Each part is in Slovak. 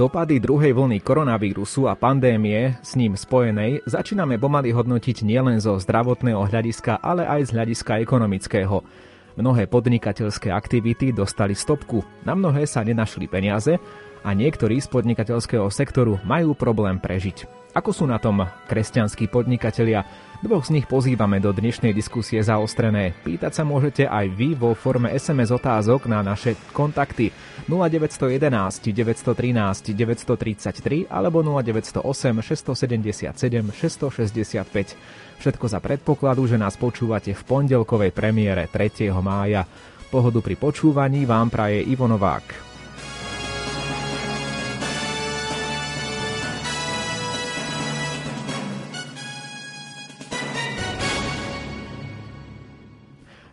Dopady druhej vlny koronavírusu a pandémie s ním spojenej začíname pomaly hodnotiť nielen zo zdravotného hľadiska, ale aj z hľadiska ekonomického. Mnohé podnikateľské aktivity dostali stopku, na mnohé sa nenašli peniaze a niektorí z podnikateľského sektoru majú problém prežiť. Ako sú na tom kresťanskí podnikatelia? Dvoch z nich pozývame do dnešnej diskusie zaostrené. Pýtať sa môžete aj vy vo forme SMS otázok na naše kontakty 0911 913 933 alebo 0908 677 665. Všetko za predpokladu, že nás počúvate v pondelkovej premiére 3. mája. Pohodu pri počúvaní vám praje Ivo Novák.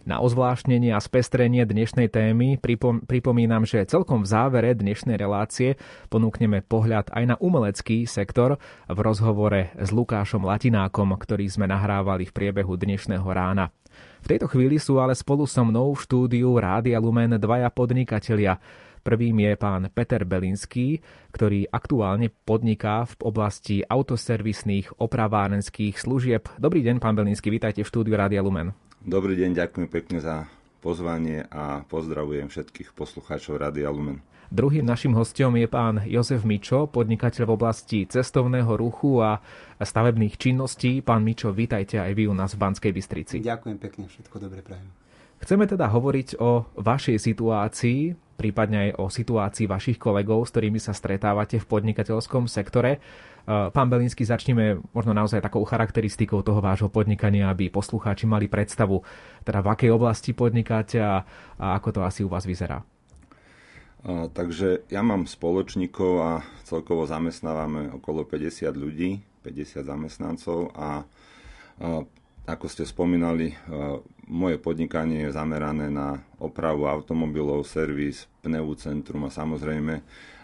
Na ozvláštnenie a spestrenie dnešnej témy pripom- pripomínam, že celkom v závere dnešnej relácie ponúkneme pohľad aj na umelecký sektor v rozhovore s Lukášom Latinákom, ktorý sme nahrávali v priebehu dnešného rána. V tejto chvíli sú ale spolu so mnou v štúdiu Rádia Lumen dvaja podnikatelia. Prvým je pán Peter Belinský, ktorý aktuálne podniká v oblasti autoservisných opravárenských služieb. Dobrý deň, pán Belinský, vítajte v štúdiu Rádia Lumen. Dobrý deň, ďakujem pekne za pozvanie a pozdravujem všetkých poslucháčov Radia Lumen. Druhým našim hostom je pán Jozef Mičo, podnikateľ v oblasti cestovného ruchu a stavebných činností. Pán Mičo, vítajte aj vy u nás v Banskej Bystrici. Ďakujem pekne, všetko dobre prajem. Chceme teda hovoriť o vašej situácii, prípadne aj o situácii vašich kolegov, s ktorými sa stretávate v podnikateľskom sektore. Eh, pán Belinsky, začneme možno naozaj takou charakteristikou toho vášho podnikania, aby poslucháči mali predstavu, teda v akej oblasti podnikáte a, a ako to asi u vás vyzerá. A, takže ja mám spoločníkov a celkovo zamestnávame okolo 50 ľudí, 50 zamestnancov a, a ako ste spomínali, moje podnikanie je zamerané na opravu automobilov, servis, pneumocentrum a samozrejme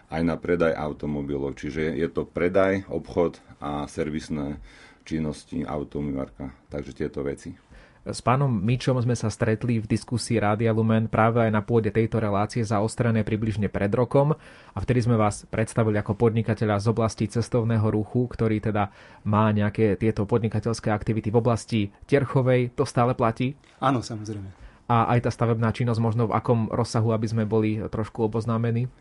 aj na predaj automobilov. Čiže je to predaj, obchod a servisné činnosti automývarka. Takže tieto veci. S pánom Mičom sme sa stretli v diskusii Rádia Lumen práve aj na pôde tejto relácie zaostrené približne pred rokom a vtedy sme vás predstavili ako podnikateľa z oblasti cestovného ruchu, ktorý teda má nejaké tieto podnikateľské aktivity v oblasti Terchovej. To stále platí? Áno, samozrejme. A aj tá stavebná činnosť možno v akom rozsahu, aby sme boli trošku oboznámení?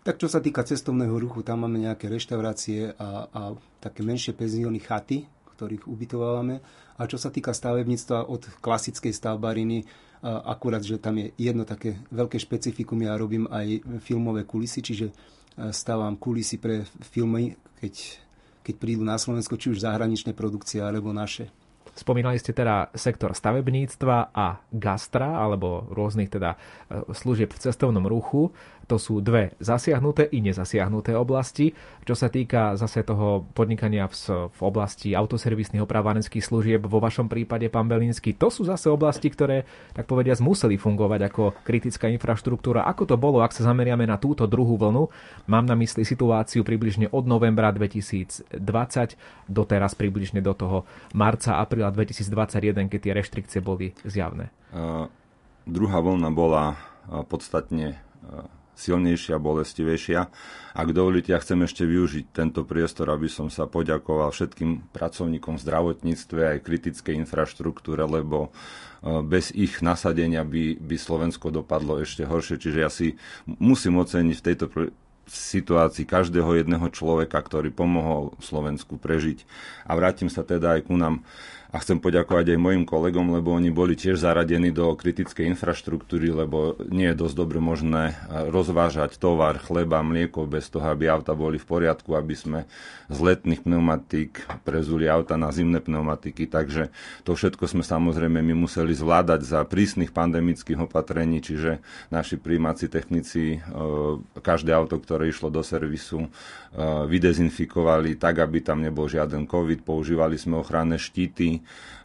Tak čo sa týka cestovného ruchu, tam máme nejaké reštaurácie a, a také menšie penzióny chaty, ktorých ubytovávame. A čo sa týka stavebníctva od klasickej stavbariny, akurát, že tam je jedno také veľké špecifikum, ja robím aj filmové kulisy, čiže stávam kulisy pre filmy, keď, keď prídu na Slovensko, či už zahraničné produkcie alebo naše. Spomínali ste teda sektor stavebníctva a gastra, alebo rôznych teda e, služieb v cestovnom ruchu. To sú dve zasiahnuté i nezasiahnuté oblasti. Čo sa týka zase toho podnikania v, v oblasti autoservisných opravárenských služieb, vo vašom prípade, pán Belínsky, to sú zase oblasti, ktoré, tak povediať, museli fungovať ako kritická infraštruktúra. Ako to bolo, ak sa zameriame na túto druhú vlnu? Mám na mysli situáciu približne od novembra 2020 do teraz približne do toho marca, apríla 2021, keď tie reštrikcie boli zjavné. Uh, druhá vlna bola podstatne silnejšia, bolestivejšia. Ak dovolíte, ja chcem ešte využiť tento priestor, aby som sa poďakoval všetkým pracovníkom v zdravotníctve aj kritickej infraštruktúre, lebo e, bez ich nasadenia by, by Slovensko dopadlo ešte horšie. Čiže ja si musím oceniť v tejto situácii každého jedného človeka, ktorý pomohol Slovensku prežiť. A vrátim sa teda aj ku nám a chcem poďakovať aj mojim kolegom, lebo oni boli tiež zaradení do kritickej infraštruktúry, lebo nie je dosť dobre možné eh, rozvážať tovar, chleba, mlieko bez toho, aby auta boli v poriadku, aby sme z letných pneumatík prezuli auta na zimné pneumatiky. Takže to všetko sme samozrejme my museli zvládať za prísnych pandemických opatrení, čiže naši príjmací technici eh, každé auto, ktoré išlo do servisu, eh, vydezinfikovali tak, aby tam nebol žiaden COVID. Používali sme ochranné štíty,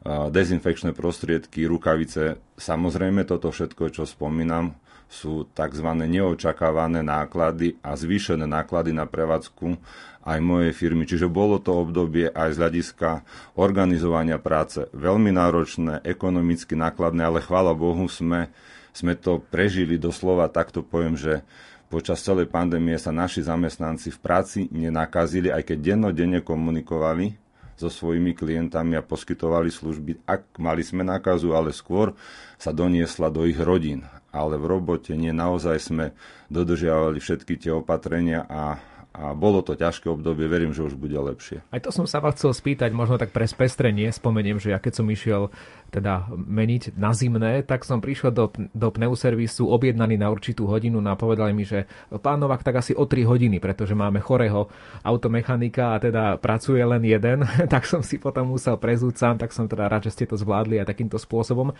dezinfekčné prostriedky, rukavice. Samozrejme, toto všetko, čo spomínam, sú tzv. neočakávané náklady a zvýšené náklady na prevádzku aj mojej firmy. Čiže bolo to obdobie aj z hľadiska organizovania práce veľmi náročné, ekonomicky nákladné, ale chvála Bohu sme, sme to prežili doslova, takto poviem, že počas celej pandémie sa naši zamestnanci v práci nenakazili, aj keď dennodenne komunikovali so svojimi klientami a poskytovali služby, ak mali sme nákazu, ale skôr sa doniesla do ich rodín. Ale v robote nie naozaj sme dodržiavali všetky tie opatrenia a a bolo to ťažké obdobie, verím, že už bude lepšie. Aj to som sa vás chcel spýtať, možno tak pre spestrenie, spomeniem, že ja keď som išiel teda meniť na zimné, tak som prišiel do, do pneuservisu objednaný na určitú hodinu a povedali mi, že pán Novak tak asi o 3 hodiny, pretože máme chorého automechanika a teda pracuje len jeden, tak som si potom musel prezúť sám, tak som teda rád, že ste to zvládli aj takýmto spôsobom.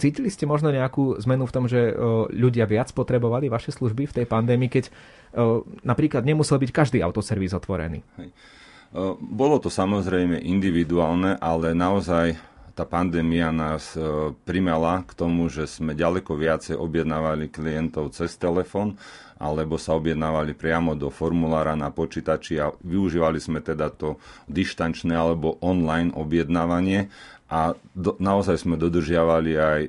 Cítili ste možno nejakú zmenu v tom, že ľudia viac potrebovali vaše služby v tej pandémii, keď napríklad nemusel byť každý autoservis otvorený? Bolo to samozrejme individuálne, ale naozaj tá pandémia nás primela k tomu, že sme ďaleko viacej objednávali klientov cez telefón alebo sa objednávali priamo do formulára na počítači a využívali sme teda to dištančné alebo online objednávanie. A do, naozaj sme dodržiavali aj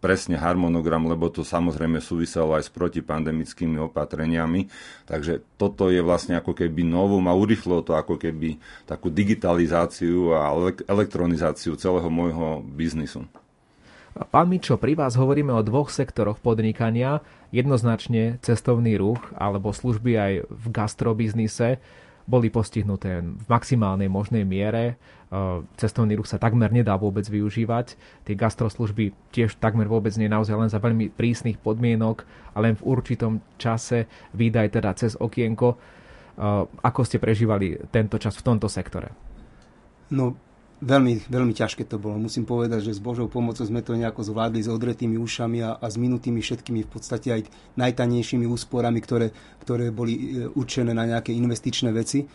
presne harmonogram, lebo to samozrejme súviselo aj s protipandemickými opatreniami. Takže toto je vlastne ako keby novum a urychlo to ako keby takú digitalizáciu a elektronizáciu celého môjho biznisu. Pán Mičo, pri vás hovoríme o dvoch sektoroch podnikania, jednoznačne cestovný ruch alebo služby aj v gastrobiznise boli postihnuté v maximálnej možnej miere. E, cestovný ruch sa takmer nedá vôbec využívať. Tie gastroslužby tiež takmer vôbec nie naozaj len za veľmi prísnych podmienok a len v určitom čase výdaj teda cez okienko. E, ako ste prežívali tento čas v tomto sektore? No, Veľmi, veľmi ťažké to bolo. Musím povedať, že s Božou pomocou sme to nejako zvládli s odretými ušami a, a s minutými všetkými v podstate aj najtanejšími úsporami, ktoré, ktoré boli e, určené na nejaké investičné veci. E,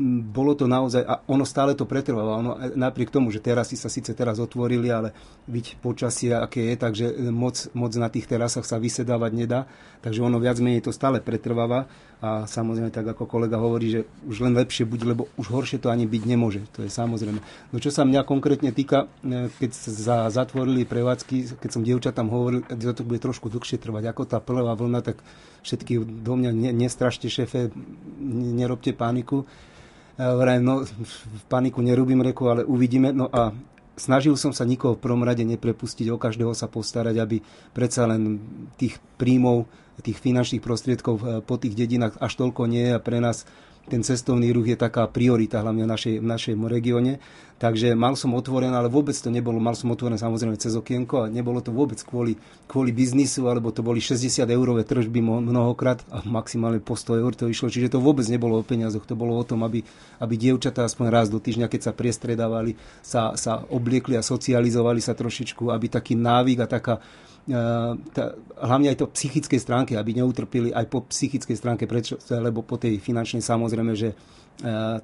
bolo to naozaj, a ono stále to pretrvalo, ono, e, napriek tomu, že terasy sa síce teraz otvorili, ale byť počasie, aké je, takže moc, moc na tých terasách sa vysedávať nedá, takže ono viac menej to stále pretrváva a samozrejme tak ako kolega hovorí, že už len lepšie bude, lebo už horšie to ani byť nemôže, to je samozrejme. No čo sa mňa konkrétne týka, e, keď sa zatvorili prevádzky, keď som dievčatám hovoril, že to bude trošku dlhšie trvať, ako tá prvá vlna, tak všetky do mňa nestrašte šefe, nerobte paniku Vraj, no, v paniku nerobím reku, ale uvidíme. No a snažil som sa nikoho v prvom rade neprepustiť, o každého sa postarať, aby predsa len tých príjmov, tých finančných prostriedkov eh, po tých dedinách až toľko nie je a pre nás ten cestovný ruch je taká priorita hlavne v, našej, v našej regióne. Takže mal som otvorené, ale vôbec to nebolo, mal som otvorené samozrejme cez okienko a nebolo to vôbec kvôli, kvôli biznisu, alebo to boli 60 eurové tržby mnohokrát a maximálne po 100 eur to išlo. Čiže to vôbec nebolo o peniazoch, to bolo o tom, aby, aby dievčatá aspoň raz do týždňa, keď sa priestredávali, sa, sa obliekli a socializovali sa trošičku, aby taký návyk a taká tá, hlavne aj to psychickej stránke, aby neutrpili aj po psychickej stránke, prečo, lebo po tej finančnej samozrejme, že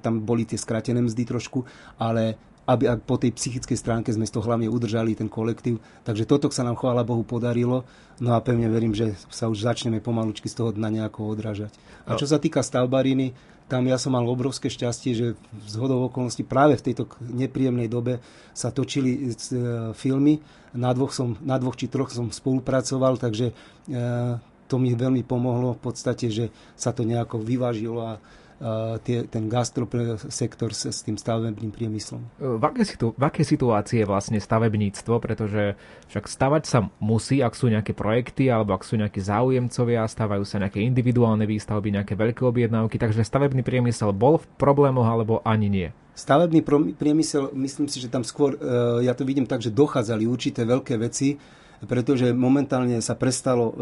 tam boli tie skratené mzdy trošku, ale aby po tej psychickej stránke sme to hlavne udržali, ten kolektív. Takže toto sa nám, chvála Bohu, podarilo. No a pevne verím, že sa už začneme pomalučky z toho dna nejako odrážať. A čo sa týka stavbariny, tam ja som mal obrovské šťastie, že z hodou okolností práve v tejto nepríjemnej dobe sa točili e, filmy. Na dvoch, som, na dvoch či troch som spolupracoval, takže e, to mi veľmi pomohlo v podstate, že sa to nejako vyvážilo a tie, ten sektor s, s tým stavebným priemyslom. V aké, situ, v aké situácii je vlastne stavebníctvo? Pretože však stavať sa musí, ak sú nejaké projekty alebo ak sú nejakí záujemcovia, stávajú sa nejaké individuálne výstavby, nejaké veľké objednávky, takže stavebný priemysel bol v problémoch alebo ani nie? Stavebný priemysel, myslím si, že tam skôr, e, ja to vidím tak, že dochádzali určité veľké veci, pretože momentálne sa prestalo e,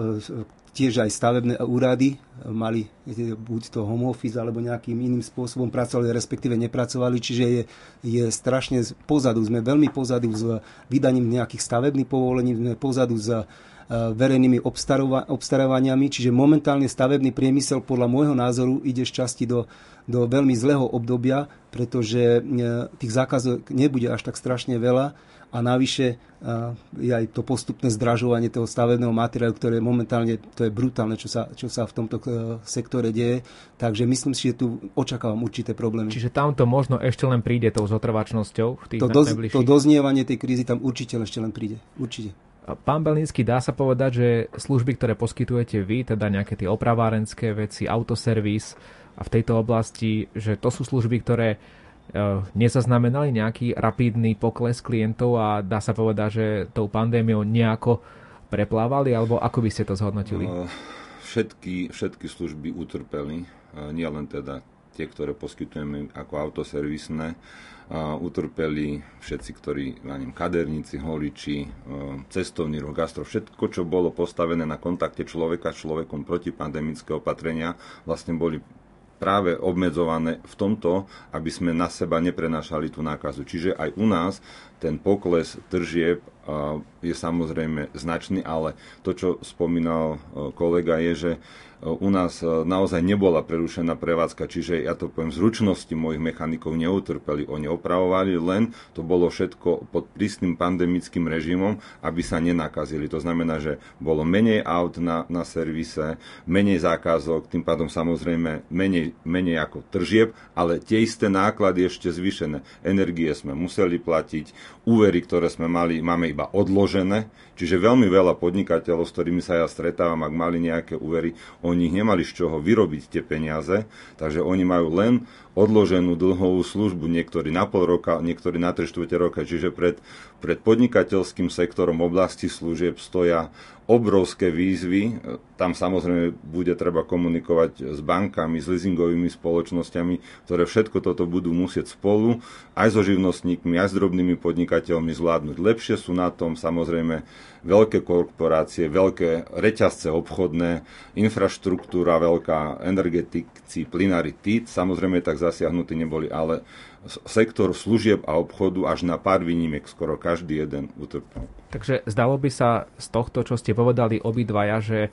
tiež aj stavebné úrady mali buď to home office alebo nejakým iným spôsobom pracovali, respektíve nepracovali, čiže je, je strašne pozadu. Sme veľmi pozadu s vydaním nejakých stavebných povolení, sme pozadu s e, verejnými obstarávaniami, čiže momentálne stavebný priemysel podľa môjho názoru ide z časti do, do veľmi zlého obdobia, pretože e, tých zákazov nebude až tak strašne veľa a navyše je aj to postupné zdražovanie toho stavebného materiálu, ktoré momentálne, to je brutálne, čo sa, čo sa v tomto e, sektore deje. Takže myslím si, že tu očakávam určité problémy. Čiže tamto možno ešte len príde tou zotrvačnosťou v tých to, doz, to doznievanie tej krízy tam určite ešte len príde. Určite. Pán Belínsky, dá sa povedať, že služby, ktoré poskytujete vy, teda nejaké tie opravárenské veci, autoservis a v tejto oblasti, že to sú služby, ktoré nezaznamenali nejaký rapidný pokles klientov a dá sa povedať, že tou pandémiou nejako preplávali, alebo ako by ste to zhodnotili? Všetky, všetky služby utrpeli, nielen teda tie, ktoré poskytujeme ako autoservisné, utrpeli všetci, ktorí, na ním, kaderníci, holiči, cestovný ruch, gastro, všetko, čo bolo postavené na kontakte človeka s človekom proti pandemické opatrenia, vlastne boli práve obmedzované v tomto, aby sme na seba neprenášali tú nákazu. Čiže aj u nás ten pokles tržieb je samozrejme značný, ale to, čo spomínal kolega, je, že u nás e, naozaj nebola prerušená prevádzka, čiže ja to poviem, zručnosti mojich mechanikov neutrpeli, oni opravovali, len to bolo všetko pod prísnym pandemickým režimom, aby sa nenakazili. To znamená, že bolo menej aut na, na servise, menej zákazok, tým pádom samozrejme menej, menej ako tržieb, ale tie isté náklady ešte zvýšené. Energie sme museli platiť, úvery, ktoré sme mali, máme iba odložené, čiže veľmi veľa podnikateľov, s ktorými sa ja stretávam, ak mali nejaké úvery, oni nemali z čoho vyrobiť tie peniaze, takže oni majú len odloženú dlhovú službu, niektorí na pol roka, niektorí na 3 čtvrte roka. Čiže pred, pred podnikateľským sektorom oblasti služieb stoja obrovské výzvy. Tam samozrejme bude treba komunikovať s bankami, s leasingovými spoločnosťami, ktoré všetko toto budú musieť spolu aj so živnostníkmi, aj s drobnými podnikateľmi zvládnuť. Lepšie sú na tom samozrejme veľké korporácie, veľké reťazce obchodné, infraštruktúra veľká, energetici, plynári, tí samozrejme tak zasiahnutí neboli, ale sektor služieb a obchodu až na pár výnimiek skoro každý jeden utrpel. Takže zdalo by sa z tohto, čo ste povedali obidvaja, že e,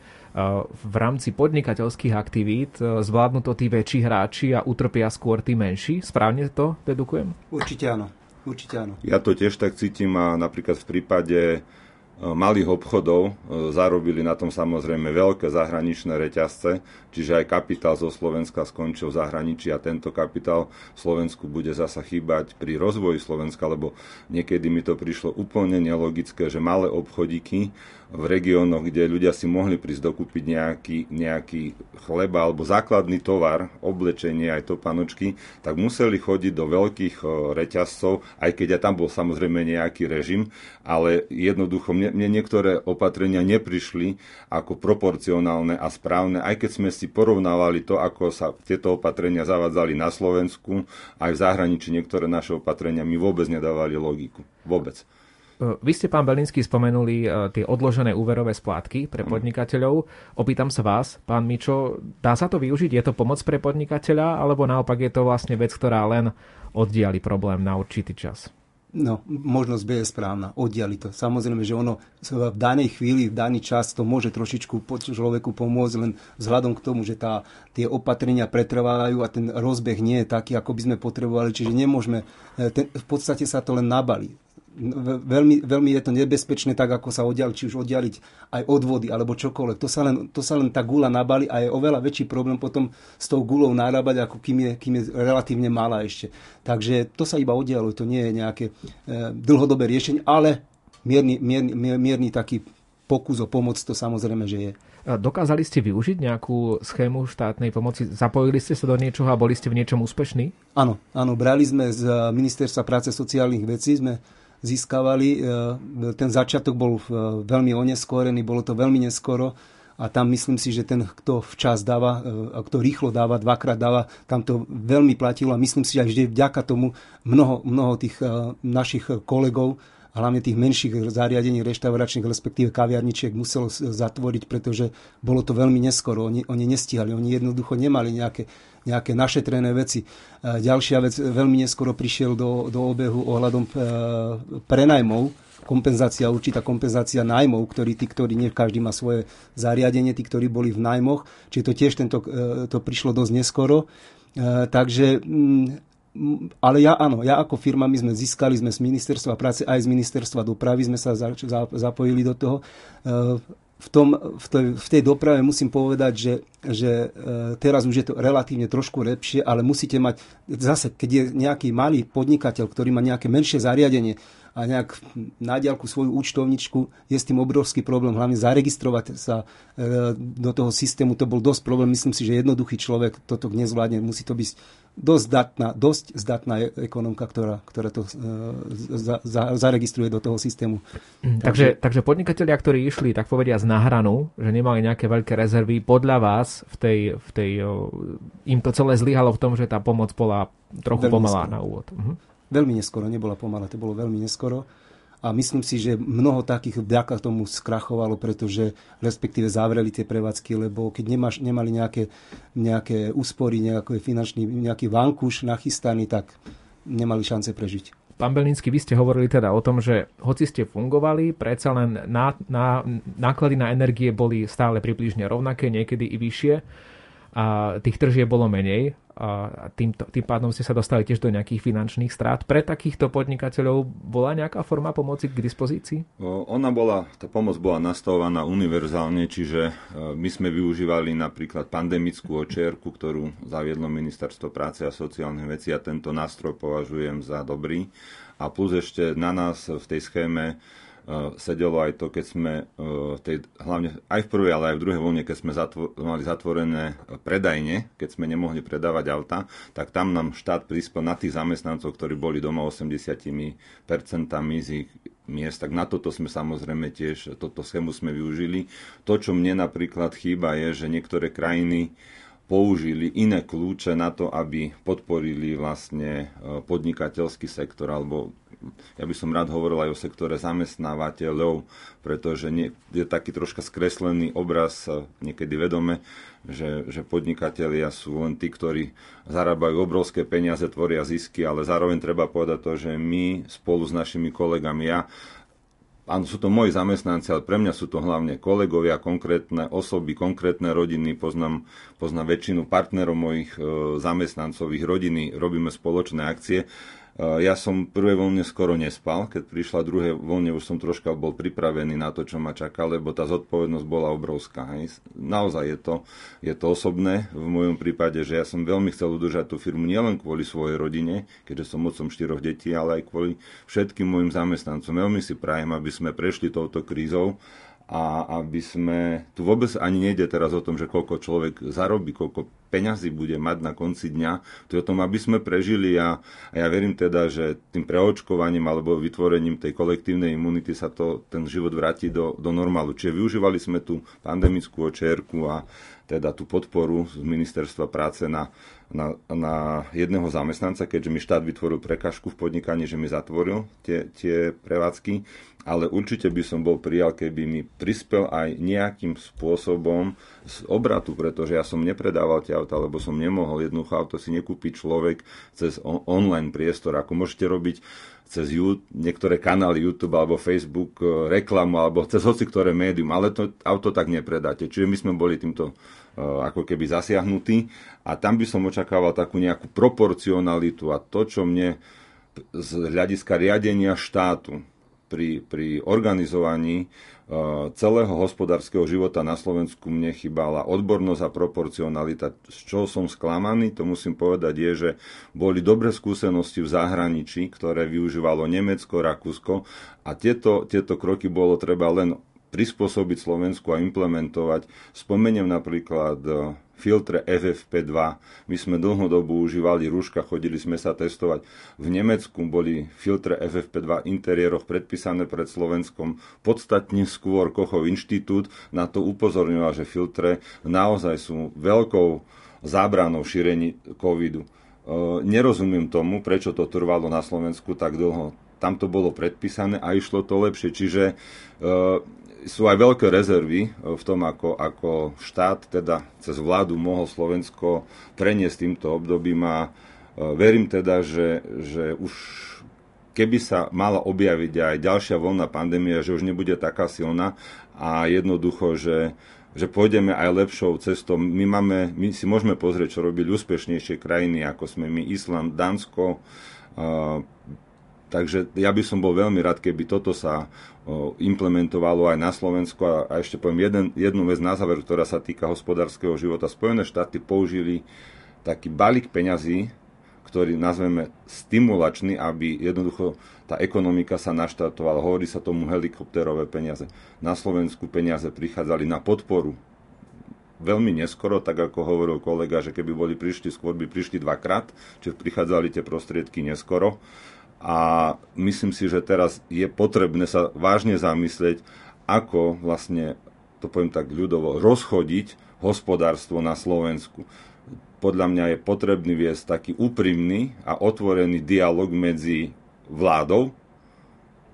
v rámci podnikateľských aktivít e, zvládnu to tí väčší hráči a utrpia skôr tí menší. Správne to dedukujem? Určite áno. Určite áno. Ja to tiež tak cítim a napríklad v prípade malých obchodov e, zarobili na tom samozrejme veľké zahraničné reťazce, čiže aj kapitál zo Slovenska skončil v zahraničí a tento kapitál v Slovensku bude zasa chýbať pri rozvoji Slovenska, lebo niekedy mi to prišlo úplne nelogické, že malé obchodíky v regiónoch, kde ľudia si mohli prísť dokúpiť nejaký, nejaký chleba alebo základný tovar, oblečenie, aj topanočky, tak museli chodiť do veľkých reťazcov, aj keď aj tam bol samozrejme nejaký režim, ale jednoducho mne, mne niektoré opatrenia neprišli ako proporcionálne a správne, aj keď sme si porovnávali to, ako sa tieto opatrenia zavádzali na Slovensku, aj v zahraničí niektoré naše opatrenia mi vôbec nedávali logiku. Vôbec. E, vy ste, pán Belinsky, spomenuli e, tie odložené úverové splátky pre podnikateľov. Opýtam sa vás, pán Mičo, dá sa to využiť? Je to pomoc pre podnikateľa, alebo naopak je to vlastne vec, ktorá len oddiali problém na určitý čas? No, možnosť B je správna, oddiali to. Samozrejme, že ono v danej chvíli, v daný čas to môže trošičku človeku pomôcť, len vzhľadom k tomu, že tá, tie opatrenia pretrvávajú a ten rozbeh nie je taký, ako by sme potrebovali, čiže nemôžeme, e, ten, v podstate sa to len nabalí veľmi, veľmi je to nebezpečné, tak ako sa oddiali, či už oddialiť aj od vody alebo čokoľvek. To sa, len, to sa len tá gula nabali a je oveľa väčší problém potom s tou gulou narábať, ako kým je, kým je relatívne malá ešte. Takže to sa iba oddialuje, to nie je nejaké e, dlhodobé riešenie, ale mierny, mierny, mierny taký pokus o pomoc to samozrejme, že je. Dokázali ste využiť nejakú schému štátnej pomoci? Zapojili ste sa do niečoho a boli ste v niečom úspešní? Áno, áno, brali sme z Ministerstva práce sociálnych vecí, sme získavali. E, ten začiatok bol e, veľmi oneskorený, bolo to veľmi neskoro a tam myslím si, že ten, kto včas dáva, e, kto rýchlo dáva, dvakrát dáva, tam to veľmi platilo a myslím si aj, že vďaka tomu mnoho, mnoho tých našich kolegov hlavne tých menších zariadení reštauračných, respektíve kaviarničiek muselo zatvoriť, pretože bolo to veľmi neskoro. Oni, oni nestihali, oni jednoducho nemali nejaké, nejaké našetrené veci. Ďalšia vec, veľmi neskoro prišiel do, do obehu ohľadom e, prenajmov, kompenzácia, určitá kompenzácia nájmov, ktorí, tí, ktorí nie každý má svoje zariadenie, tí, ktorí boli v nájmoch, čiže to tiež tento, e, to prišlo dosť neskoro. E, takže mm, ale ja áno, ja ako firma, my sme získali sme z ministerstva práce aj z ministerstva dopravy, sme sa za, za, zapojili do toho. E, v, tom, v, tej, v tej doprave musím povedať, že, že e, teraz už je to relatívne trošku lepšie, ale musíte mať, zase, keď je nejaký malý podnikateľ, ktorý má nejaké menšie zariadenie a nejak na diálku svoju účtovničku, je s tým obrovský problém, hlavne zaregistrovať sa e, do toho systému, to bol dosť problém, myslím si, že jednoduchý človek toto nezvládne, musí to byť dosť zdatná, dosť zdatná e, ekonomka, ktorá, ktorá to za, za, zaregistruje do toho systému. Mm, takže, takže podnikatelia, ktorí išli, tak povedia, na hranu, že nemali nejaké veľké rezervy, podľa vás v tej, v tej, im to celé zlyhalo v tom, že tá pomoc bola trochu pomalá na úvod. Mhm. Veľmi neskoro, nebola pomalá, to bolo veľmi neskoro. A myslím si, že mnoho takých vďaka tomu skrachovalo, pretože respektíve zavreli tie prevádzky, lebo keď nemáš, nemali nejaké, nejaké úspory, nejaký finančný, nejaký vankúš nachystaný, tak nemali šance prežiť. Pán Belnícky, vy ste hovorili teda o tom, že hoci ste fungovali, predsa len ná, ná, náklady na energie boli stále približne rovnaké, niekedy i vyššie a tých tržieb bolo menej a tým, tým pádom ste sa dostali tiež do nejakých finančných strát. Pre takýchto podnikateľov bola nejaká forma pomoci k dispozícii? Ona bola, tá pomoc bola nastavovaná univerzálne, čiže e, my sme využívali napríklad pandemickú očierku, ktorú zaviedlo Ministerstvo práce a sociálnych vecí a tento nástroj považujem za dobrý. A plus ešte na nás v tej schéme sedelo aj to, keď sme eh, tej, hlavne aj v prvej, ale aj v druhej vlne, keď sme zatvo- mali zatvorené predajne, keď sme nemohli predávať auta, tak tam nám štát prispel na tých zamestnancov, ktorí boli doma 80% z ich miest, tak na toto sme samozrejme tiež, toto schému sme využili. To, čo mne napríklad chýba, je, že niektoré krajiny použili iné kľúče na to, aby podporili vlastne eh, podnikateľský sektor alebo ja by som rád hovoril aj o sektore zamestnávateľov, pretože nie, je taký troška skreslený obraz, niekedy vedome, že, že podnikatelia sú len tí, ktorí zarábajú obrovské peniaze, tvoria zisky, ale zároveň treba povedať to, že my spolu s našimi kolegami, ja Áno, sú to moji zamestnanci, ale pre mňa sú to hlavne kolegovia, konkrétne osoby, konkrétne rodiny. Poznám, poznám väčšinu partnerov mojich e, zamestnancov, rodiny, robíme spoločné akcie. Eh, ja som prvé voľne skoro nespal, keď prišla druhé voľne, už som troška bol pripravený na to, čo ma čaká, lebo tá zodpovednosť bola obrovská. Hej. Naozaj je to, je to osobné v mojom prípade, že ja som veľmi chcel udržať tú firmu nielen kvôli svojej rodine, keďže som otcom štyroch detí, ale aj kvôli všetkým mojim zamestnancom. Veľmi si prajem, aby sme prešli touto krízou a aby sme, tu vôbec ani nejde teraz o tom, že koľko človek zarobí, koľko peňazí bude mať na konci dňa, to je o tom, aby sme prežili a, a ja verím teda, že tým preočkovaním alebo vytvorením tej kolektívnej imunity sa to, ten život vráti do, do normálu. Čiže využívali sme tú pandemickú očerku a teda tú podporu z ministerstva práce na, na, na jedného zamestnanca, keďže mi štát vytvoril prekažku v podnikaní, že mi zatvoril tie, tie prevádzky ale určite by som bol prijal, keby mi prispel aj nejakým spôsobom z obratu, pretože ja som nepredával tie auta, lebo som nemohol jednoducho auto si nekúpiť človek cez online priestor, ako môžete robiť cez YouTube, niektoré kanály YouTube alebo Facebook, e, reklamu alebo cez hoci ktoré médium, ale to auto tak nepredáte. Čiže my sme boli týmto ako keby zasiahnutí a tam by som očakával takú nejakú proporcionalitu a to, čo mne z hľadiska riadenia štátu pri, pri organizovaní uh, celého hospodárskeho života na Slovensku mne chýbala odbornosť a proporcionalita. Z čoho som sklamaný, to musím povedať, je, že boli dobré skúsenosti v zahraničí, ktoré využívalo Nemecko, Rakúsko a tieto, tieto kroky bolo treba len prispôsobiť Slovensku a implementovať. Spomeniem napríklad uh, filtre FFP2. My sme dlhodobo užívali rúška, chodili sme sa testovať. V Nemecku boli filtre FFP2 v interiéroch predpísané pred Slovenskom. Podstatne skôr Kochov inštitút na to upozorňoval, že filtre naozaj sú veľkou zábranou šírení covidu. E, nerozumiem tomu, prečo to trvalo na Slovensku tak dlho. Tam to bolo predpísané a išlo to lepšie. Čiže e, sú aj veľké rezervy e, v tom, ako, ako štát, teda cez vládu mohol Slovensko preniesť týmto obdobím a e, verím teda, že, že už keby sa mala objaviť aj ďalšia vlna pandémia, že už nebude taká silná a jednoducho, že, že pôjdeme aj lepšou cestou. My, máme, my si môžeme pozrieť, čo robili úspešnejšie krajiny, ako sme my, Island, Dánsko, Takže ja by som bol veľmi rád, keby toto sa implementovalo aj na Slovensku. A, a ešte poviem jeden, jednu vec na záver, ktorá sa týka hospodárskeho života. Spojené štáty použili taký balík peňazí, ktorý nazveme stimulačný, aby jednoducho tá ekonomika sa naštartovala. Hovorí sa tomu helikopterové peniaze. Na Slovensku peniaze prichádzali na podporu veľmi neskoro, tak ako hovoril kolega, že keby boli prišli skôr, by prišli dvakrát, čiže prichádzali tie prostriedky neskoro. A myslím si, že teraz je potrebné sa vážne zamyslieť, ako vlastne, to poviem tak ľudovo, rozchodiť hospodárstvo na Slovensku. Podľa mňa je potrebný viesť taký úprimný a otvorený dialog medzi vládou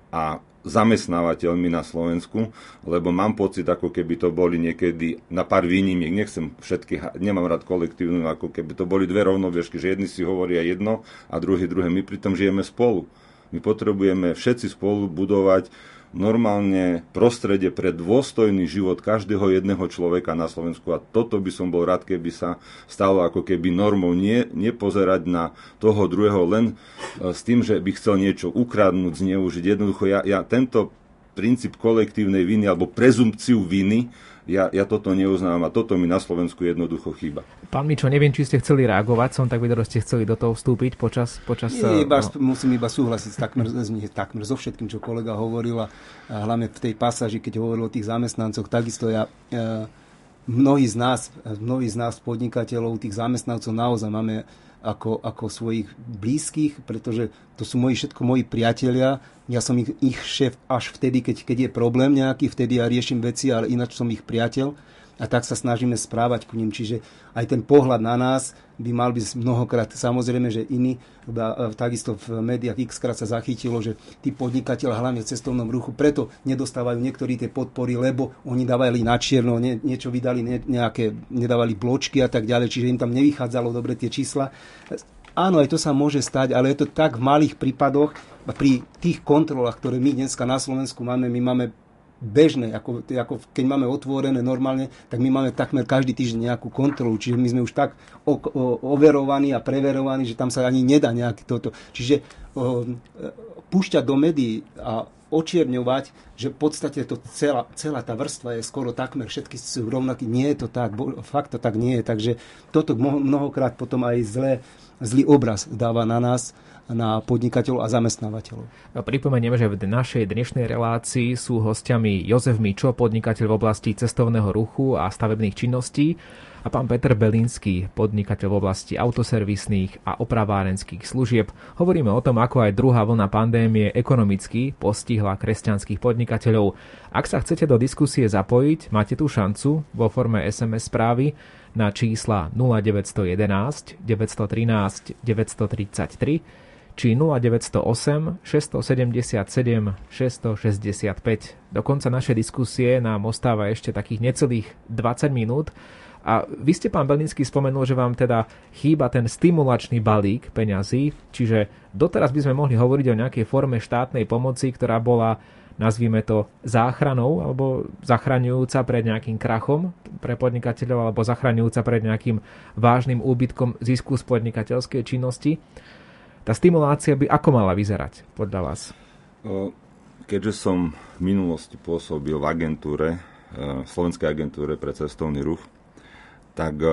a zamestnávateľmi na Slovensku, lebo mám pocit, ako keby to boli niekedy na pár výnimiek, nechcem všetky, nemám rád kolektívnu, ako keby to boli dve rovnoviešky, že jedni si hovoria jedno a druhý druhé. My pritom žijeme spolu. My potrebujeme všetci spolu budovať normálne prostredie pre dôstojný život každého jedného človeka na Slovensku a toto by som bol rád, keby sa stalo ako keby normou. Nie, nepozerať na toho druhého len e, s tým, že by chcel niečo ukradnúť, zneužiť. Jednoducho ja, ja tento princíp kolektívnej viny alebo prezumpciu viny ja, ja toto neuznávam a toto mi na Slovensku jednoducho chýba. Pán Mičo, neviem, či ste chceli reagovať, som tak videl, že ste chceli do toho vstúpiť počas... počas Nie, iba, no. Musím iba súhlasiť takmer, takmer so všetkým, čo kolega hovoril a hlavne v tej pasáži, keď hovoril o tých zamestnancoch, takisto ja... E, mnohí z nás, mnohí z nás podnikateľov, tých zamestnancov naozaj máme ako, ako svojich blízkych, pretože to sú moji všetko moji priatelia. Ja som ich, ich šéf až vtedy, keď, keď je problém nejaký, vtedy ja riešim veci, ale ináč som ich priateľ a tak sa snažíme správať ku ním. Čiže aj ten pohľad na nás by mal byť mnohokrát, samozrejme, že iný, e, takisto v médiách x krát sa zachytilo, že tí podnikateľ hlavne v cestovnom ruchu, preto nedostávajú niektorí tie podpory, lebo oni dávali na čierno, nie, niečo vydali, ne, nejaké, nedávali bločky a tak ďalej, čiže im tam nevychádzalo dobre tie čísla. Áno, aj to sa môže stať, ale je to tak v malých prípadoch, pri tých kontrolách, ktoré my dneska na Slovensku máme, my máme bežné, ako, ako keď máme otvorené normálne, tak my máme takmer každý týždeň nejakú kontrolu, čiže my sme už tak o, o, overovaní a preverovaní, že tam sa ani nedá nejaké toto. Čiže o, púšťať do médií a očierňovať, že v podstate to celá, celá tá vrstva je skoro takmer všetky sú rovnakí. Nie je to tak, fakt to tak nie je. Takže toto mnohokrát potom aj zlé, zlý obraz dáva na nás na podnikateľov a zamestnávateľov. Pripomenieme, že v našej dnešnej relácii sú hostiami Jozef Mičo, podnikateľ v oblasti cestovného ruchu a stavebných činností a pán Peter Belinský, podnikateľ v oblasti autoservisných a opravárenských služieb. Hovoríme o tom, ako aj druhá vlna pandémie ekonomicky postihla kresťanských podnikateľov. Ak sa chcete do diskusie zapojiť, máte tu šancu vo forme SMS správy na čísla 0911 913 933 či 0908 677 665. Do konca našej diskusie nám ostáva ešte takých necelých 20 minút. A vy ste, pán Belnický, spomenul, že vám teda chýba ten stimulačný balík peňazí, čiže doteraz by sme mohli hovoriť o nejakej forme štátnej pomoci, ktorá bola nazvime to záchranou alebo zachraňujúca pred nejakým krachom pre podnikateľov alebo zachraňujúca pred nejakým vážnym úbytkom zisku z podnikateľskej činnosti. Tá stimulácia by ako mala vyzerať podľa vás? Keďže som v minulosti pôsobil v agentúre, e, Slovenskej agentúre pre cestovný ruch, tak e,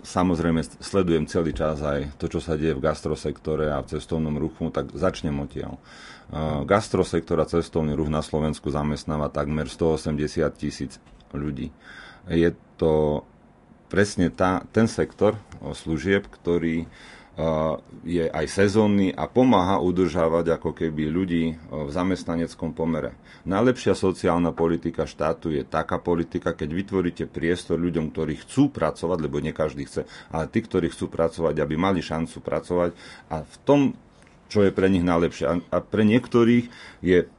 samozrejme sledujem celý čas aj to, čo sa deje v gastrosektore a v cestovnom ruchu, tak začnem odtiaľ. E, gastrosektor a cestovný ruch na Slovensku zamestnáva takmer 180 tisíc ľudí. Je to presne tá, ten sektor služieb, ktorý je aj sezónny a pomáha udržávať ako keby ľudí v zamestnaneckom pomere. Najlepšia sociálna politika štátu je taká politika, keď vytvoríte priestor ľuďom, ktorí chcú pracovať, lebo nie každý chce, ale tí, ktorí chcú pracovať, aby mali šancu pracovať a v tom, čo je pre nich najlepšie. A pre niektorých je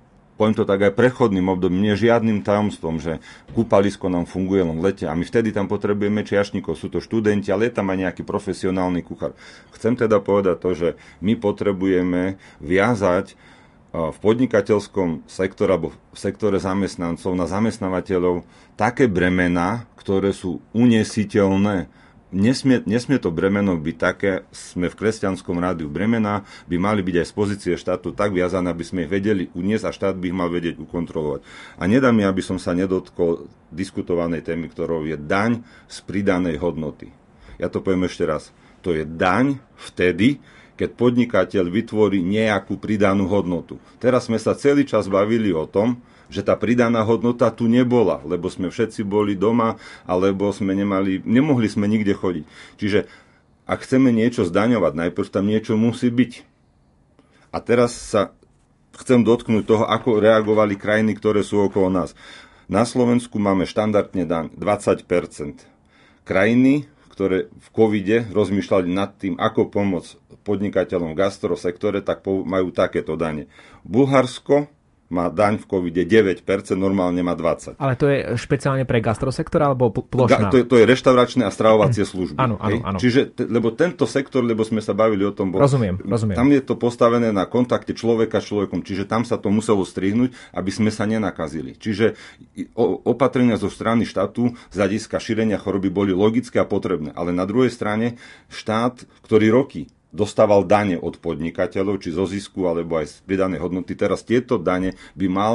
poviem to tak aj prechodným obdobím, nie žiadnym tajomstvom, že kúpalisko nám funguje len v lete a my vtedy tam potrebujeme čiašníkov, sú to študenti, ale je tam aj nejaký profesionálny kuchár. Chcem teda povedať to, že my potrebujeme viazať v podnikateľskom sektore alebo v sektore zamestnancov na zamestnávateľov také bremena, ktoré sú unesiteľné nesmie, nesmie to bremeno byť také, sme v kresťanskom rádiu bremena, by mali byť aj z pozície štátu tak viazané, aby sme ich vedeli uniesť a štát by ich mal vedieť ukontrolovať. A nedá mi, aby som sa nedotkol diskutovanej témy, ktorou je daň z pridanej hodnoty. Ja to poviem ešte raz. To je daň vtedy, keď podnikateľ vytvorí nejakú pridanú hodnotu. Teraz sme sa celý čas bavili o tom, že tá pridaná hodnota tu nebola, lebo sme všetci boli doma, alebo sme nemali, nemohli sme nikde chodiť. Čiže ak chceme niečo zdaňovať, najprv tam niečo musí byť. A teraz sa chcem dotknúť toho, ako reagovali krajiny, ktoré sú okolo nás. Na Slovensku máme štandardne daň 20% Krajiny, ktoré v covide rozmýšľali nad tým, ako pomôcť podnikateľom v gastrosektore, tak majú takéto dane. Bulharsko má daň v covide 9%, normálne má 20%. Ale to je špeciálne pre gastrosektor alebo plošná? Ga, to, je, to je reštauračné a stravovacie služby. Áno, áno, áno. Čiže, lebo tento sektor, lebo sme sa bavili o tom, bol, rozumiem, rozumiem. tam je to postavené na kontakte človeka s človekom, čiže tam sa to muselo strihnúť, aby sme sa nenakazili. Čiže opatrenia zo strany štátu z hľadiska šírenia choroby boli logické a potrebné. Ale na druhej strane štát, ktorý roky dostával dane od podnikateľov, či zo zisku, alebo aj z pridanej hodnoty. Teraz tieto dane by mal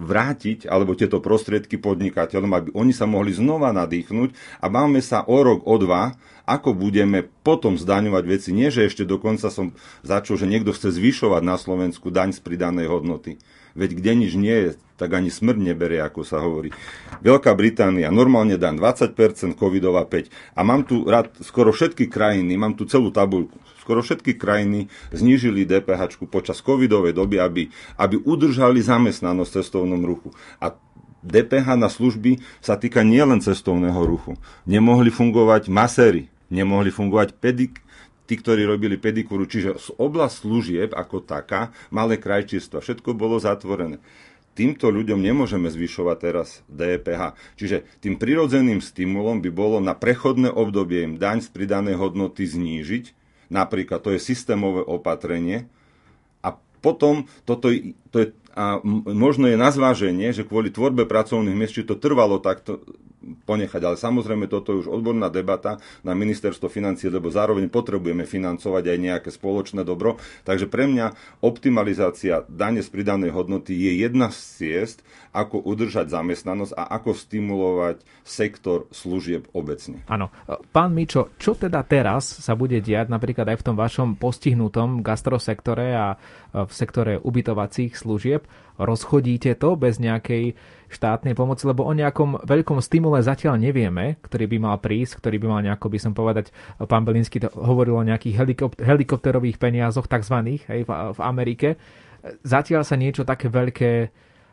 vrátiť, alebo tieto prostriedky podnikateľom, aby oni sa mohli znova nadýchnuť a máme sa o rok, o dva, ako budeme potom zdaňovať veci. Nie, že ešte dokonca som začul, že niekto chce zvyšovať na Slovensku daň z pridanej hodnoty. Veď kde nič nie je, tak ani smrť neberie, ako sa hovorí. Veľká Británia normálne daň 20%, covidová 5%. A mám tu rád skoro všetky krajiny, mám tu celú tabuľku skoro všetky krajiny znížili DPH počas covidovej doby, aby, aby udržali zamestnanosť v cestovnom ruchu. A DPH na služby sa týka nielen cestovného ruchu. Nemohli fungovať maséry, nemohli fungovať pedik, tí, ktorí robili pedikúru, čiže oblasť služieb ako taká, malé krajčístva, všetko bolo zatvorené. Týmto ľuďom nemôžeme zvyšovať teraz DPH. Čiže tým prirodzeným stimulom by bolo na prechodné obdobie im daň z pridanej hodnoty znížiť, Napríklad to je systémové opatrenie. A potom toto, to je, a možno je na zváženie, že kvôli tvorbe pracovných miest, či to trvalo takto ponechať. Ale samozrejme, toto je už odborná debata na ministerstvo financie, lebo zároveň potrebujeme financovať aj nejaké spoločné dobro. Takže pre mňa optimalizácia dane z pridanej hodnoty je jedna z ciest, ako udržať zamestnanosť a ako stimulovať sektor služieb obecne. Áno. Pán Mičo, čo teda teraz sa bude diať napríklad aj v tom vašom postihnutom gastrosektore a v sektore ubytovacích služieb? Rozchodíte to bez nejakej štátnej pomoci, lebo o nejakom veľkom stimule zatiaľ nevieme, ktorý by mal prísť, ktorý by mal nejako, by som povedať, pán Belinsky hovoril o nejakých helikop- helikopterových peniazoch, takzvaných, hej, v, v Amerike. Zatiaľ sa niečo také veľké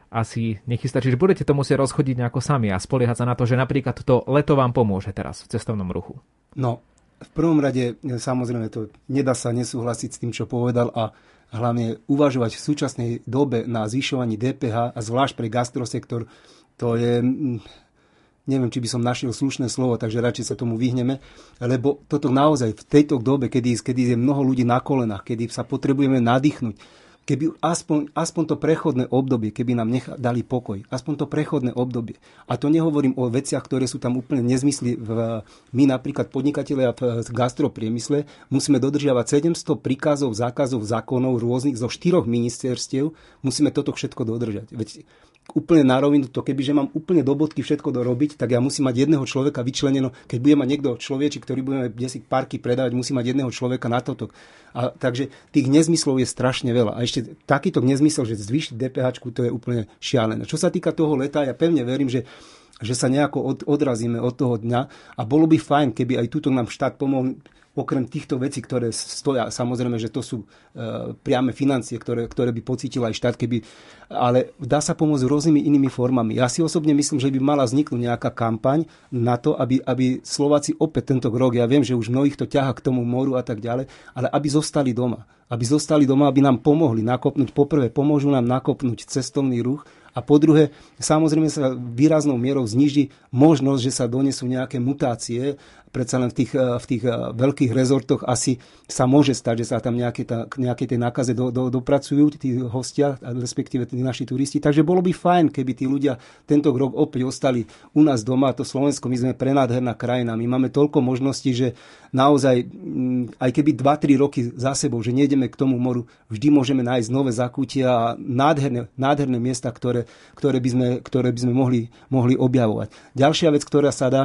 asi nechystá. Čiže budete to musieť rozchodiť nejako sami a spoliehať sa na to, že napríklad to leto vám pomôže teraz v cestovnom ruchu. No, v prvom rade, samozrejme, to nedá sa nesúhlasiť s tým, čo povedal a hlavne uvažovať v súčasnej dobe na zvyšovaní DPH a zvlášť pre gastrosektor, to je mm, neviem, či by som našiel slušné slovo, takže radšej sa tomu vyhneme, lebo toto naozaj v tejto dobe, kedy, kedy je mnoho ľudí na kolenách, kedy sa potrebujeme nadýchnuť, keby aspoň, aspoň to prechodné obdobie, keby nám nech, dali pokoj, aspoň to prechodné obdobie. A to nehovorím o veciach, ktoré sú tam úplne nezmysly. My napríklad podnikatelia v gastropriemysle musíme dodržiavať 700 príkazov, zákazov, zákonov rôznych zo štyroch ministerstiev. Musíme toto všetko dodržať. Veď úplne na rovinu to, keby že mám úplne do bodky všetko dorobiť, tak ja musím mať jedného človeka vyčleneno. Keď bude mať niekto človeči, ktorý budeme si parky predávať, musí mať jedného človeka na toto. A, takže tých nezmyslov je strašne veľa. A ešte takýto nezmysel, že zvýšiť DPH, to je úplne šialené. Čo sa týka toho leta, ja pevne verím, že že sa nejako od, odrazíme od toho dňa a bolo by fajn, keby aj túto nám štát pomohol okrem týchto vecí, ktoré stoja, samozrejme, že to sú e, priame financie, ktoré, ktoré by pocítil aj štát, keby, ale dá sa pomôcť rôznymi inými formami. Ja si osobne myslím, že by mala vzniknúť nejaká kampaň na to, aby, aby Slováci opäť tento rok, ja viem, že už mnohých to ťaha k tomu moru a tak ďalej, ale aby zostali doma. Aby zostali doma, aby nám pomohli nakopnúť. Poprvé, pomôžu nám nakopnúť cestovný ruch a po druhé, samozrejme sa výraznou mierou zniží možnosť, že sa donesú nejaké mutácie predsa len v tých, eh, v tých eh, veľkých rezortoch asi sa môže stať, že sa tam nejaké, tá, nejaké tie nákaze do, do, dopracujú, tí hostia, respektíve tí naši turisti. Takže bolo by fajn, keby tí ľudia tento rok opäť ostali u nás doma. To Slovensko, my sme prenádherná krajina. My máme toľko možností, že naozaj, mm, aj keby 2-3 roky za sebou, že nejdeme k tomu moru, vždy môžeme nájsť nové zakútia a nádherné, nádherné miesta, ktoré, ktoré, by sme, ktoré by sme mohli, mohli objavovať. Ďalšia vec, ktorá sa dá,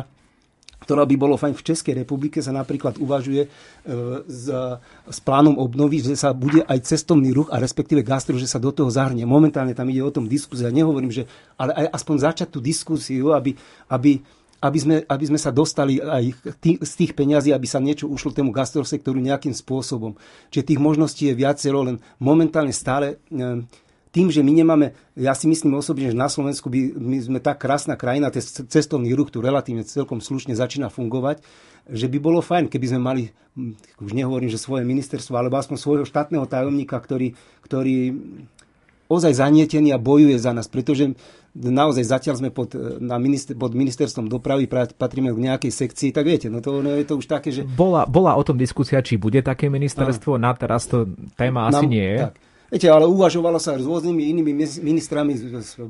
ktorá by bolo fajn v Českej republike, sa napríklad uvažuje e, s, s plánom obnovy, že sa bude aj cestovný ruch a respektíve gastro, že sa do toho zahrnie. Momentálne tam ide o tom diskusia. Nehovorím, že, ale aj aspoň začať tú diskusiu, aby, aby aby sme, aby sme sa dostali aj tý, z tých peňazí, aby sa niečo ušlo tému gastrosektoru nejakým spôsobom. Čiže tých možností je viacero, len momentálne stále e, tým, že my nemáme, ja si myslím osobne, že na Slovensku by, my sme tak krásna krajina, ten cestovný ruch tu relatívne celkom slušne začína fungovať, že by bolo fajn, keby sme mali, hm, už nehovorím, že svoje ministerstvo, alebo aspoň svojho štátneho tajomníka, ktorý, ktorý ozaj zanietený a bojuje za nás, pretože naozaj zatiaľ sme pod, na minister, pod ministerstvom dopravy, patríme k nejakej sekcii, tak viete, no to no je to už také, že... Bola, bola o tom diskusia, či bude také ministerstvo, na teraz to téma asi nie je. Tak. Viete, ale uvažovalo sa s rôznymi inými ministrami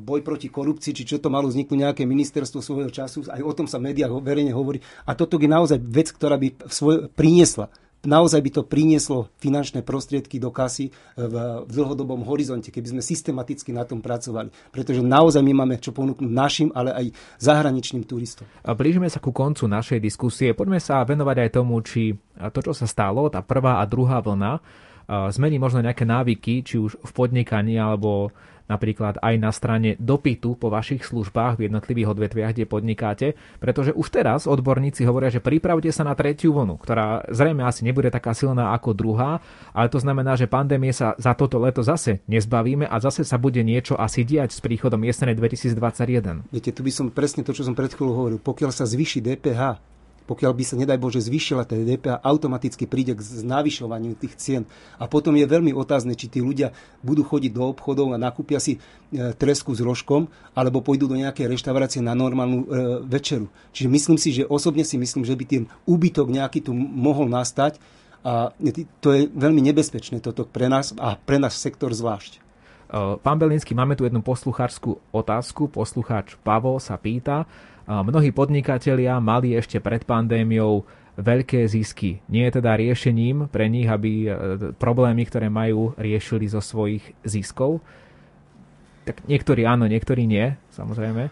boj proti korupcii, či čo to malo vzniknúť nejaké ministerstvo svojho času. Aj o tom sa v verejne hovorí. A toto je naozaj vec, ktorá by svoj, priniesla naozaj by to prinieslo finančné prostriedky do kasy v, v dlhodobom horizonte, keby sme systematicky na tom pracovali. Pretože naozaj my máme čo ponúknuť našim, ale aj zahraničným turistom. A blížime sa ku koncu našej diskusie. Poďme sa venovať aj tomu, či to, čo sa stalo, tá prvá a druhá vlna, zmení možno nejaké návyky, či už v podnikaní alebo napríklad aj na strane dopytu po vašich službách v jednotlivých odvetviach, kde podnikáte, pretože už teraz odborníci hovoria, že pripravte sa na tretiu vlnu, ktorá zrejme asi nebude taká silná ako druhá, ale to znamená, že pandémie sa za toto leto zase nezbavíme a zase sa bude niečo asi diať s príchodom jesene 2021. Viete, tu by som presne to, čo som pred chvíľou hovoril. Pokiaľ sa zvyši DPH, pokiaľ by sa, nedaj Bože, zvyšila tá DPH, automaticky príde k navyšovaniu tých cien. A potom je veľmi otázne, či tí ľudia budú chodiť do obchodov a nakúpia si e, tresku s rožkom, alebo pôjdu do nejakej reštaurácie na normálnu e, večeru. Čiže myslím si, že osobne si myslím, že by ten úbytok nejaký tu mohol nastať a to je veľmi nebezpečné toto pre nás a pre náš sektor zvlášť. E, pán Belinský, máme tu jednu posluchárskú otázku. Poslucháč Pavo sa pýta, Mnohí podnikatelia mali ešte pred pandémiou veľké zisky. Nie je teda riešením pre nich, aby e, problémy, ktoré majú, riešili zo svojich ziskov. Tak niektorí áno, niektorí nie, samozrejme.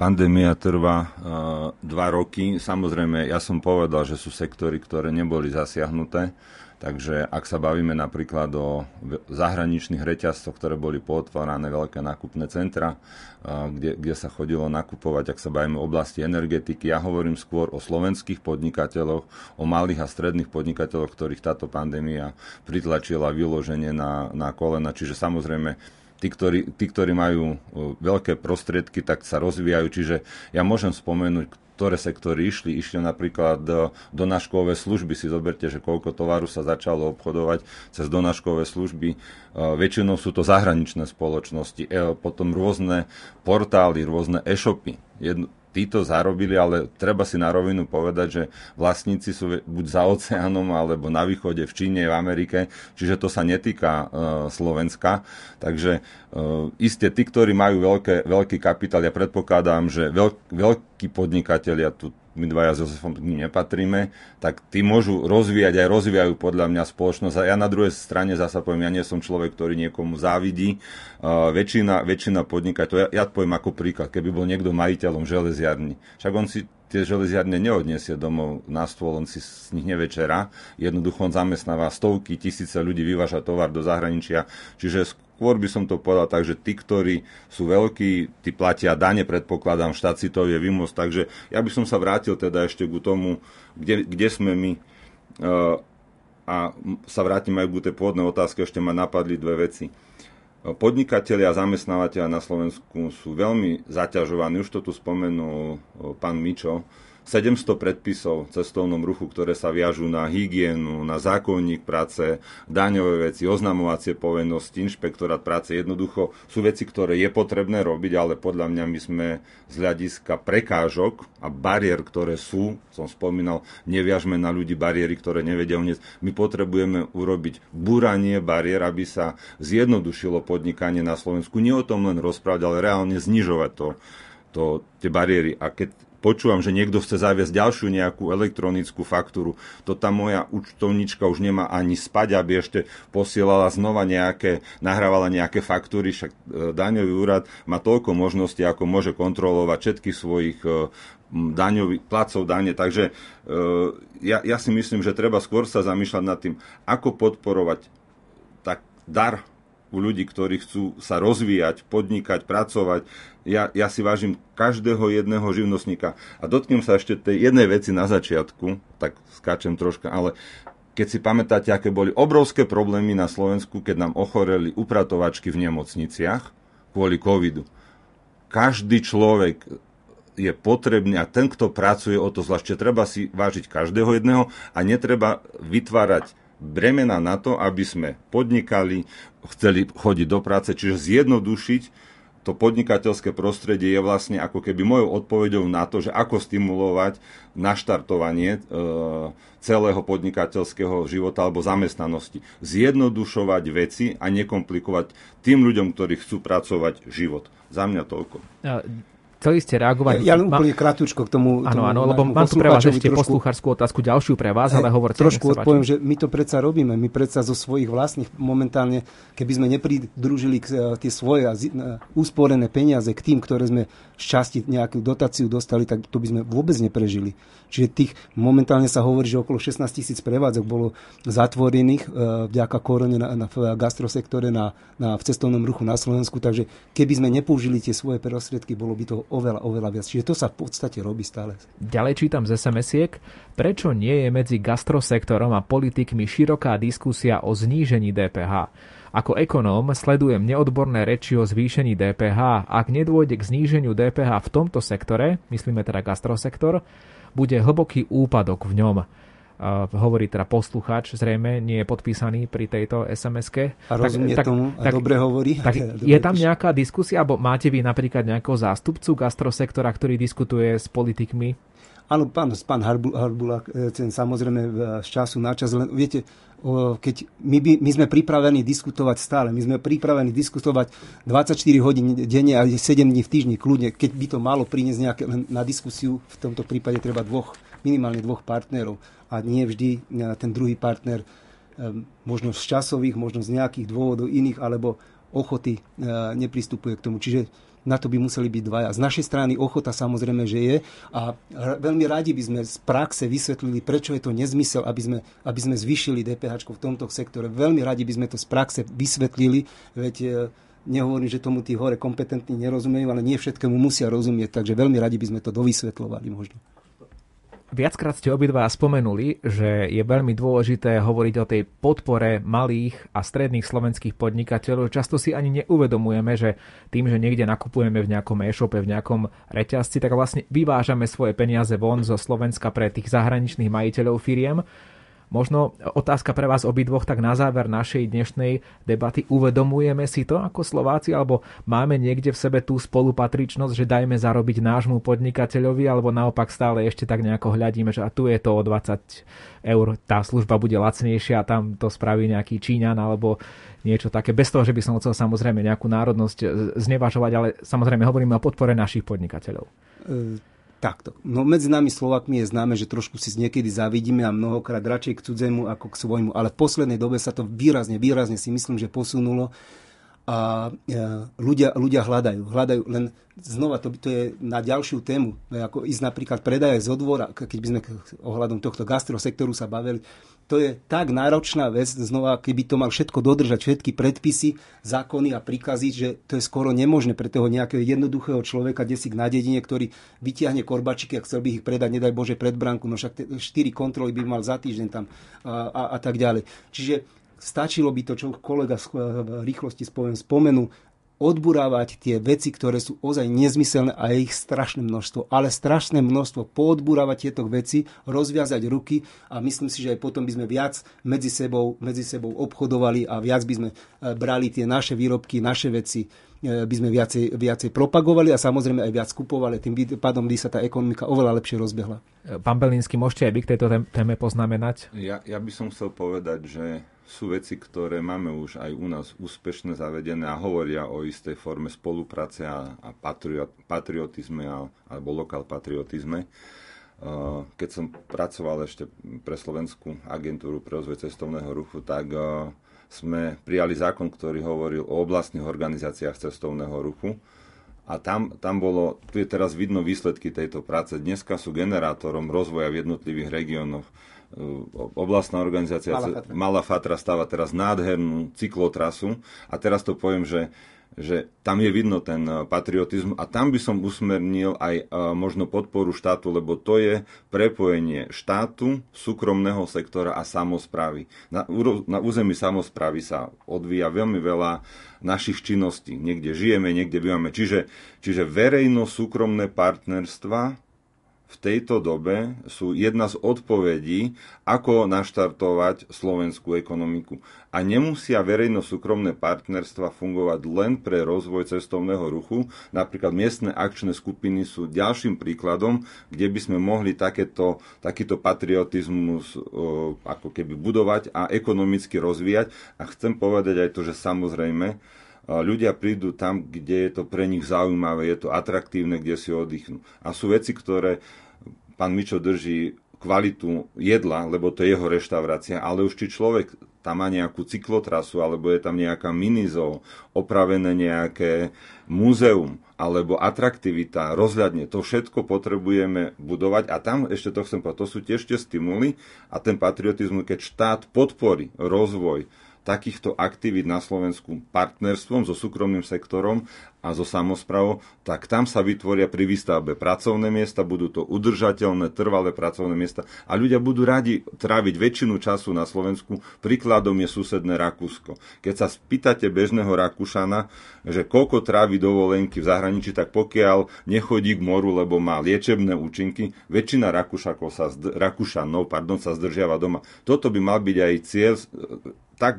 Pandémia trvá uh, dva roky. Samozrejme, ja som povedal, že sú sektory, ktoré neboli zasiahnuté. Takže ak sa bavíme napríklad o zahraničných reťazcoch, ktoré boli potvárané veľké nákupné centra, kde, kde sa chodilo nakupovať, ak sa bavíme o oblasti energetiky, ja hovorím skôr o slovenských podnikateľoch, o malých a stredných podnikateľoch, ktorých táto pandémia pritlačila vyloženie na, na kolena. Čiže samozrejme tí ktorí, tí, ktorí majú veľké prostriedky, tak sa rozvíjajú. Čiže ja môžem spomenúť ktoré sektory išli. Išli napríklad do donáškové služby. Si zoberte, že koľko tovaru sa začalo obchodovať cez donáškové služby. E, väčšinou sú to zahraničné spoločnosti, e, potom rôzne portály, rôzne e-shopy. Jedno, títo zarobili, ale treba si na rovinu povedať, že vlastníci sú buď za oceánom, alebo na východe, v Číne, v Amerike, čiže to sa netýka uh, Slovenska. Takže uh, isté tí, ktorí majú veľké, veľký kapitál, ja predpokladám, že veľk, veľkí podnikatelia tu my dvaja s Jozefom k ním nepatríme, tak tí môžu rozvíjať aj rozvíjajú podľa mňa spoločnosť. A ja na druhej strane zasa poviem, ja nie som človek, ktorý niekomu závidí. Uh, väčšina, väčšina podnikateľov, ja, ja poviem ako príklad, keby bol niekto majiteľom železiarny, však on si tie železiarne neodniesie domov na stôl, on si z nich nevečera. Jednoducho on zamestnáva stovky, tisíce ľudí, vyváža tovar do zahraničia. Čiže skôr by som to povedal tak, že tí, ktorí sú veľkí, tí platia dane, predpokladám, štát si to je vymôcť. Takže ja by som sa vrátil teda ešte ku tomu, kde, kde sme my. Uh, a sa vrátim aj k tej pôvodnej otázke, ešte ma napadli dve veci. Podnikatelia a zamestnávateľa na Slovensku sú veľmi zaťažovaní, už to tu spomenul pán Mičo, 700 predpisov v cestovnom ruchu, ktoré sa viažú na hygienu, na zákonník práce, daňové veci, oznamovacie povinnosti, inšpektorát práce. Jednoducho sú veci, ktoré je potrebné robiť, ale podľa mňa my sme z hľadiska prekážok a bariér, ktoré sú, som spomínal, neviažme na ľudí bariéry, ktoré nevedia uniesť. My potrebujeme urobiť búranie bariér, aby sa zjednodušilo podnikanie na Slovensku. Nie o tom len rozprávať, ale reálne znižovať to, to, tie bariéry. A keď počúvam, že niekto chce zaviesť ďalšiu nejakú elektronickú faktúru, to tá moja účtovnička už nemá ani spať, aby ešte posielala znova nejaké, nahrávala nejaké faktúry, však e, daňový úrad má toľko možností, ako môže kontrolovať všetkých svojich e, daňový, placov dane. Takže e, ja, ja si myslím, že treba skôr sa zamýšľať nad tým, ako podporovať tak dar u ľudí, ktorí chcú sa rozvíjať, podnikať, pracovať. Ja, ja si vážim každého jedného živnostníka. A dotknem sa ešte tej jednej veci na začiatku, tak skáčem troška, ale keď si pamätáte, aké boli obrovské problémy na Slovensku, keď nám ochoreli upratovačky v nemocniciach kvôli covidu. Každý človek je potrebný a ten, kto pracuje o to zvlášť, treba si vážiť každého jedného a netreba vytvárať bremena na to, aby sme podnikali, chceli chodiť do práce, čiže zjednodušiť to podnikateľské prostredie je vlastne ako keby mojou odpoveďou na to, že ako stimulovať naštartovanie e, celého podnikateľského života alebo zamestnanosti. Zjednodušovať veci a nekomplikovať tým ľuďom, ktorí chcú pracovať život. Za mňa toľko. Chceli ste reagovať? Ja, ja úplne krátko k tomu. Áno, áno, lebo mám tu pre vás ešte trošku, poslúcharskú otázku ďalšiu pre vás, ale hovorte. Trošku odpoviem, že my to predsa robíme. My predsa zo svojich vlastných momentálne, keby sme nepridružili k, tie svoje úsporené peniaze k tým, ktoré sme z časti nejakú dotáciu dostali, tak to by sme vôbec neprežili. Čiže tých momentálne sa hovorí, že okolo 16 tisíc prevádzok bolo zatvorených e, vďaka korone na, na, v gastrosektore na, na, v cestovnom ruchu na Slovensku, takže keby sme nepoužili tie svoje prostriedky, bolo by to oveľa, oveľa viac. Čiže to sa v podstate robí stále. Ďalej čítam z SMS-iek, prečo nie je medzi gastrosektorom a politikmi široká diskusia o znížení DPH. Ako ekonóm sledujem neodborné reči o zvýšení DPH. Ak nedôjde k zníženiu DPH v tomto sektore, myslíme teda gastrosektor, bude hlboký úpadok v ňom. Hovorí teda poslucháč, zrejme nie je podpísaný pri tejto SMS-ke. A rozumie tak, tomu a tak, dobre hovorí. Tak dobre je tam nejaká diskusia, alebo máte vy napríklad nejakého zástupcu gastrosektora, ktorý diskutuje s politikmi? Áno, pán, pán Harbula, e, ten samozrejme z času na čas, len viete, keď my, by, my sme pripravení diskutovať stále, my sme pripravení diskutovať 24 hodín denne a 7 dní v týždni, kľudne, keď by to malo priniesť nejaké, len na diskusiu, v tomto prípade treba dvoch, minimálne dvoch partnerov a nie vždy e, ten druhý partner e, možno z časových, možno z nejakých dôvodov iných, alebo ochoty nepristupuje k tomu. Čiže na to by museli byť dvaja. Z našej strany ochota samozrejme, že je a veľmi radi by sme z praxe vysvetlili, prečo je to nezmysel, aby sme, aby sme zvýšili DPH v tomto sektore. Veľmi radi by sme to z praxe vysvetlili, veď e, nehovorím, že tomu tí hore kompetentní nerozumejú, ale nie všetkému musia rozumieť, takže veľmi radi by sme to dovysvetlovali možno. Viackrát ste obidva spomenuli, že je veľmi dôležité hovoriť o tej podpore malých a stredných slovenských podnikateľov. Často si ani neuvedomujeme, že tým, že niekde nakupujeme v nejakom e-shope, v nejakom reťazci, tak vlastne vyvážame svoje peniaze von zo Slovenska pre tých zahraničných majiteľov firiem Možno otázka pre vás obidvoch, tak na záver našej dnešnej debaty. Uvedomujeme si to ako Slováci, alebo máme niekde v sebe tú spolupatričnosť, že dajme zarobiť nášmu podnikateľovi, alebo naopak stále ešte tak nejako hľadíme, že a tu je to o 20 eur, tá služba bude lacnejšia tam to spraví nejaký Číňan alebo niečo také, bez toho, že by som chcel samozrejme nejakú národnosť znevažovať, ale samozrejme hovoríme o podpore našich podnikateľov. E- Takto. No medzi nami Slovakmi je známe, že trošku si niekedy zavidíme a mnohokrát radšej k cudzému ako k svojmu, ale v poslednej dobe sa to výrazne, výrazne si myslím, že posunulo a e, ľudia, ľudia hľadajú. Hľadajú len znova, to, to je na ďalšiu tému, ako ísť napríklad predaje z odvora, keď by sme ohľadom tohto gastrosektoru sa bavili, to je tak náročná vec, znova, keby to mal všetko dodržať, všetky predpisy, zákony a príkazy, že to je skoro nemožné pre toho nejakého jednoduchého človeka, si na dedine, ktorý vytiahne korbačiky a chcel by ich predať, nedaj Bože, pred bránku, no však 4 kontroly by mal za týždeň tam a, a, a tak ďalej. Čiže stačilo by to, čo kolega v rýchlosti spomenul, odburávať tie veci, ktoré sú ozaj nezmyselné a je ich strašné množstvo. Ale strašné množstvo, poodburávať tieto veci, rozviazať ruky a myslím si, že aj potom by sme viac medzi sebou, medzi sebou obchodovali a viac by sme e, brali tie naše výrobky, naše veci by sme viacej, viacej propagovali a samozrejme aj viac kupovali. Tým pádom by sa tá ekonomika oveľa lepšie rozbehla. Pán Belinsky, môžete aj vy k tejto téme poznamenať? Ja, ja by som chcel povedať, že sú veci, ktoré máme už aj u nás úspešne zavedené a hovoria o istej forme spolupráce a, a patriot, patriotizme a, alebo lokál patriotizme. Uh, keď som pracoval ešte pre Slovenskú agentúru pre rozvoj cestovného ruchu, tak sme prijali zákon, ktorý hovoril o oblastných organizáciách cestovného ruchu A tam, tam bolo, tu je teraz vidno výsledky tejto práce. Dneska sú generátorom rozvoja v jednotlivých regiónoch. Oblastná organizácia Malá Fatra. Malá Fatra stáva teraz nádhernú cyklotrasu a teraz to poviem, že že tam je vidno ten eh, patriotizm a tam by som usmernil aj eh, možno podporu štátu, lebo to je prepojenie štátu, súkromného sektora a samozprávy. Na, na území samozprávy sa odvíja veľmi veľa našich činností. Niekde žijeme, niekde bývame. Čiže, čiže verejno-súkromné partnerstva v tejto dobe sú jedna z odpovedí, ako naštartovať slovenskú ekonomiku. A nemusia verejno-súkromné partnerstva fungovať len pre rozvoj cestovného ruchu. Napríklad miestne akčné skupiny sú ďalším príkladom, kde by sme mohli takéto, takýto patriotizmus o, ako keby budovať a ekonomicky rozvíjať. A chcem povedať aj to, že samozrejme, ľudia prídu tam, kde je to pre nich zaujímavé, je to atraktívne, kde si oddychnú. A sú veci, ktoré pán Mičo drží kvalitu jedla, lebo to je jeho reštaurácia, ale už či človek tam má nejakú cyklotrasu, alebo je tam nejaká minizol, opravené nejaké múzeum, alebo atraktivita, rozhľadne, to všetko potrebujeme budovať. A tam ešte to chcem povedať, to sú tiež tie stimuly a ten patriotizmus, keď štát podporí rozvoj takýchto aktivít na Slovensku partnerstvom so súkromným sektorom a so samozprávou, tak tam sa vytvoria pri výstavbe pracovné miesta, budú to udržateľné, trvalé pracovné miesta a ľudia budú radi tráviť väčšinu času na Slovensku. Príkladom je susedné Rakúsko. Keď sa spýtate bežného Rakúšana, že koľko trávi dovolenky v zahraničí, tak pokiaľ nechodí k moru, lebo má liečebné účinky, väčšina Rakúšakov sa, Rakúšanov pardon, sa zdržiava doma. Toto by mal byť aj cieľ tak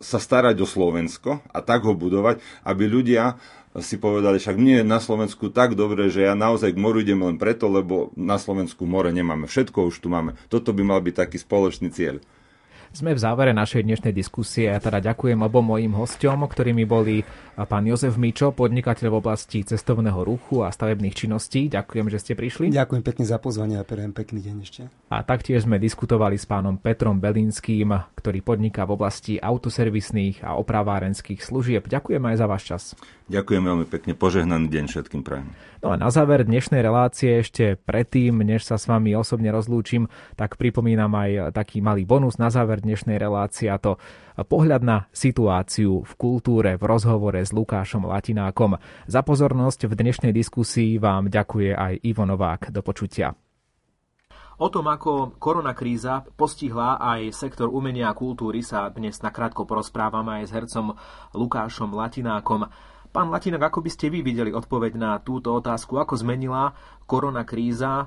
sa starať o Slovensko a tak ho budovať, aby ľudia si povedali, však mne je na Slovensku tak dobre, že ja naozaj k moru idem len preto, lebo na Slovensku more nemáme. Všetko už tu máme. Toto by mal byť taký spoločný cieľ. Sme v závere našej dnešnej diskusie a teda ďakujem obom mojim hostom, ktorými boli pán Jozef Mičo, podnikateľ v oblasti cestovného ruchu a stavebných činností. Ďakujem, že ste prišli. Ďakujem pekne za pozvanie a prejem pekný deň ešte. A taktiež sme diskutovali s pánom Petrom Belinským, ktorý podniká v oblasti autoservisných a opravárenských služieb. Ďakujem aj za váš čas. Ďakujem veľmi pekne, požehnaný deň všetkým prajem. No a na záver dnešnej relácie ešte predtým, než sa s vami osobne rozlúčim, tak pripomínam aj taký malý bonus na záver dnešnej relácie a to pohľad na situáciu v kultúre v rozhovore s Lukášom Latinákom. Za pozornosť v dnešnej diskusii vám ďakuje aj Ivo Novák. Do počutia. O tom, ako koronakríza postihla aj sektor umenia a kultúry sa dnes nakrátko porozprávame aj s hercom Lukášom Latinákom. Pán Latinok, ako by ste vy videli odpoveď na túto otázku? Ako zmenila korona kríza e,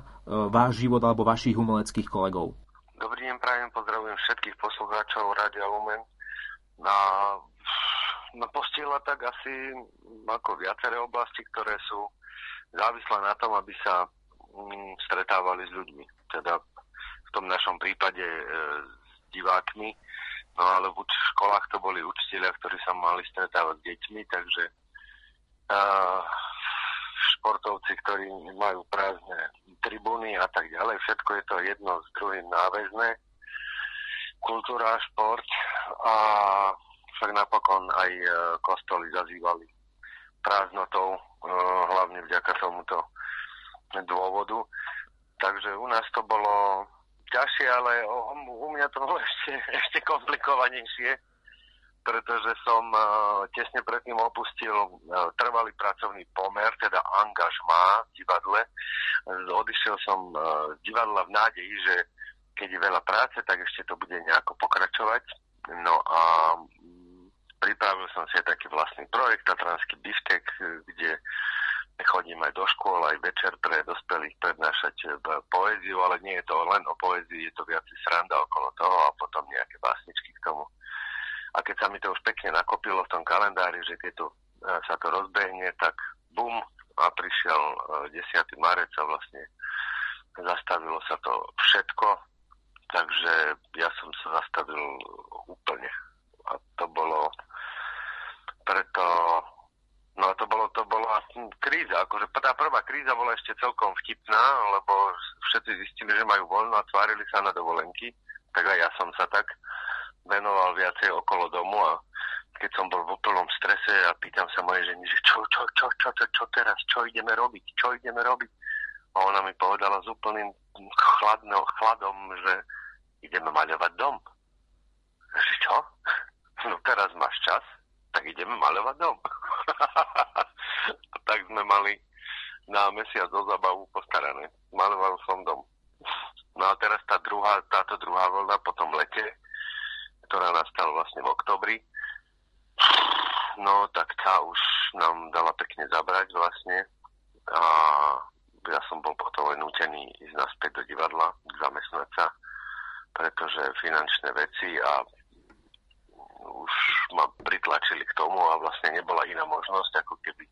váš život alebo vašich umeleckých kolegov? Dobrý deň, prajem, pozdravujem všetkých poslucháčov Rádia Lumen. A, no, postihla tak asi ako viaceré oblasti, ktoré sú závislé na tom, aby sa mm, stretávali s ľuďmi. Teda v tom našom prípade e, s divákmi, no ale v školách to boli učiteľia, ktorí sa mali stretávať s deťmi, takže športovci, ktorí majú prázdne tribúny a tak ďalej. Všetko je to jedno s druhým náväzné. Kultúra, šport a však napokon aj e, kostoly zazývali prázdnotou, e, hlavne vďaka tomuto dôvodu. Takže u nás to bolo ťažšie, ale u mňa to bolo ešte, ešte komplikovanejšie pretože som uh, tesne predtým opustil uh, trvalý pracovný pomer, teda angažmá v divadle. Odišiel som uh, z divadla v nádeji, že keď je veľa práce, tak ešte to bude nejako pokračovať. No a um, pripravil som si taký vlastný projekt, Tatranský biftek, kde chodím aj do škôl, aj večer pre dospelých prednášať poéziu, ale nie je to len o poézii, je to viac sranda okolo toho a potom nejaké básničky k tomu. A keď sa mi to už pekne nakopilo v tom kalendári, že keď e, sa to rozbehne, tak bum, a prišiel 10. E, marec a vlastne zastavilo sa to všetko, takže ja som sa zastavil úplne. A to bolo preto No to bolo, to bolo kríza, akože tá prvá kríza bola ešte celkom vtipná, lebo všetci zistili, že majú voľno a tvárili sa na dovolenky, tak aj ja som sa tak venoval viacej okolo domu a keď som bol v úplnom strese a pýtam sa mojej ženy, že čo, čo, čo, čo, čo, čo teraz, čo ideme robiť, čo ideme robiť. A ona mi povedala s úplným chladno, chladom, že ideme maľovať dom. Že čo? No teraz máš čas, tak ideme maľovať dom. tak sme mali na mesiac o zabavu postarané. Maloval som dom. No a teraz tá druhá, táto druhá vlna po tom lete, ktorá nastala vlastne v oktobri, no tak tá už nám dala pekne zabrať vlastne a ja som bol potom len nutený ísť naspäť do divadla, zamestnať sa, pretože finančné veci a už ma pritlačili k tomu a vlastne nebola iná možnosť, ako keby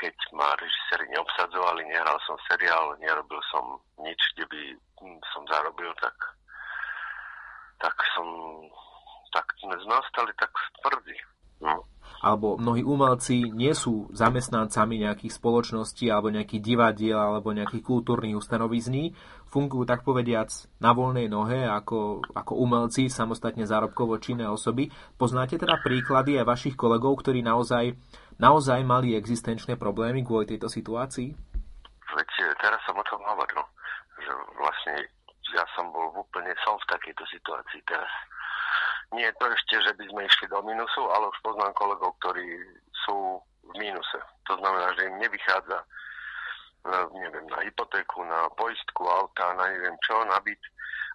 keď ma režiséri neobsadzovali, nehral som seriál, nerobil som nič, kde by som zarobil, tak, tak som tak sme ostali tak tvrdí. No alebo mnohí umelci nie sú zamestnancami nejakých spoločností alebo nejakých divadiel alebo nejakých kultúrnych ustanovizní, fungujú tak povediac na voľnej nohe ako, ako umelci, samostatne zárobkovo činné osoby. Poznáte teda príklady aj vašich kolegov, ktorí naozaj, naozaj mali existenčné problémy kvôli tejto situácii? Veď eh, teraz som o tom hovoril, že vlastne ja som bol úplne som v takejto situácii teraz nie je to ešte, že by sme išli do minusu, ale už poznám kolegov, ktorí sú v mínuse. To znamená, že im nevychádza na, neviem, na hypotéku, na poistku auta, na neviem čo, na byt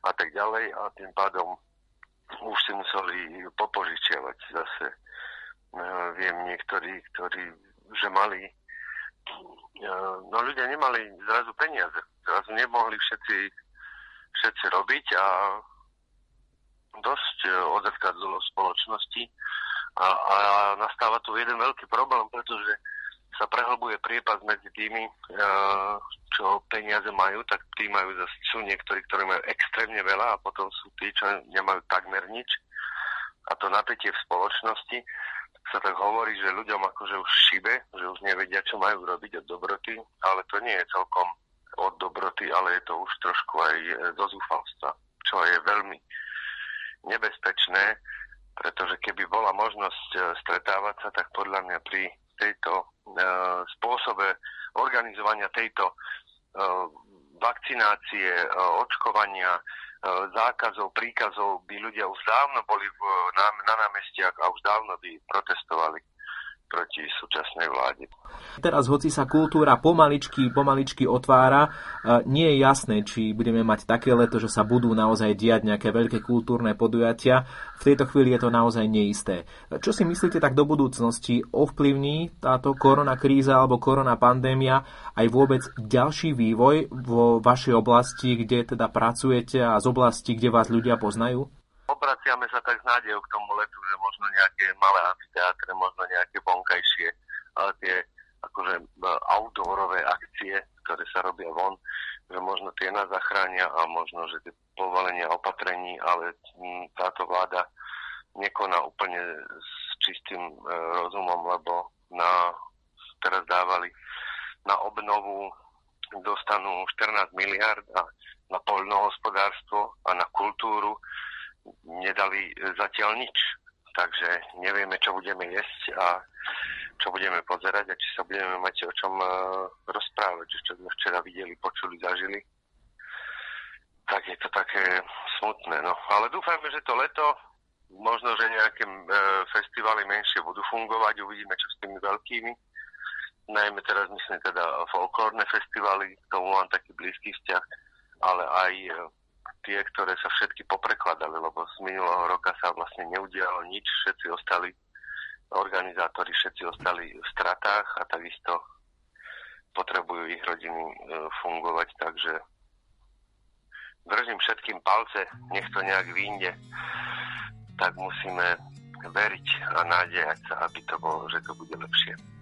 a tak ďalej a tým pádom už si museli popožičiavať zase. Uh, viem niektorí, ktorí, že mali uh, no ľudia nemali zrazu peniaze. Zrazu nemohli všetci, všetci robiť a dosť e, odzrkadlilo v spoločnosti a, a nastáva tu jeden veľký problém, pretože sa prehlbuje priepas medzi tými, e, čo peniaze majú, tak tí majú zase, sú niektorí, ktorí majú extrémne veľa a potom sú tí, čo nemajú takmer nič. A to napätie v spoločnosti sa tak hovorí, že ľuďom akože už šibe, že už nevedia, čo majú robiť od dobroty, ale to nie je celkom od dobroty, ale je to už trošku aj do zúfalstva, čo je veľmi nebezpečné, pretože keby bola možnosť e, stretávať sa, tak podľa mňa pri tejto e, spôsobe organizovania tejto e, vakcinácie, e, očkovania, e, zákazov, príkazov by ľudia už dávno boli na, na námestiach a už dávno by protestovali proti súčasnej vláde. Teraz, hoci sa kultúra pomaličky, pomaličky otvára, e, nie je jasné, či budeme mať také leto, že sa budú naozaj diať nejaké veľké kultúrne podujatia. V tejto chvíli je to naozaj neisté. Čo si myslíte tak do budúcnosti? Ovplyvní táto korona kríza alebo korona pandémia aj vôbec ďalší vývoj vo vašej oblasti, kde teda pracujete a z oblasti, kde vás ľudia poznajú? Obraciame sa tak s nádejou k tomu letu, že možno nejaké malé amfiteátre, možno nejaké vonkajšie, tie akože e, outdoorové akcie, ktoré sa robia von, že možno tie nás zachránia a možno, že tie povolenia opatrení, ale táto vláda nekoná úplne s čistým e, rozumom, lebo na, teraz dávali na obnovu dostanú 14 miliard a na poľnohospodárstvo a na kultúru nedali zatiaľ nič. Takže nevieme, čo budeme jesť a čo budeme pozerať a či sa budeme mať o čom uh, rozprávať, čo sme včera videli, počuli, zažili. Tak je to také smutné. No. Ale dúfajme, že to leto, možno, že nejaké uh, festivaly menšie budú fungovať, uvidíme, čo s tými veľkými. Najmä teraz myslím teda folklórne festivaly, k tomu mám taký blízky vzťah, ale aj uh, tie, ktoré sa všetky poprekladali, lebo z minulého roka sa vlastne neudialo nič, všetci ostali, organizátori všetci ostali v stratách a takisto potrebujú ich rodiny e, fungovať, takže držím všetkým palce, nech to nejak vyjde, tak musíme veriť a nádejať sa, aby to bolo, že to bude lepšie.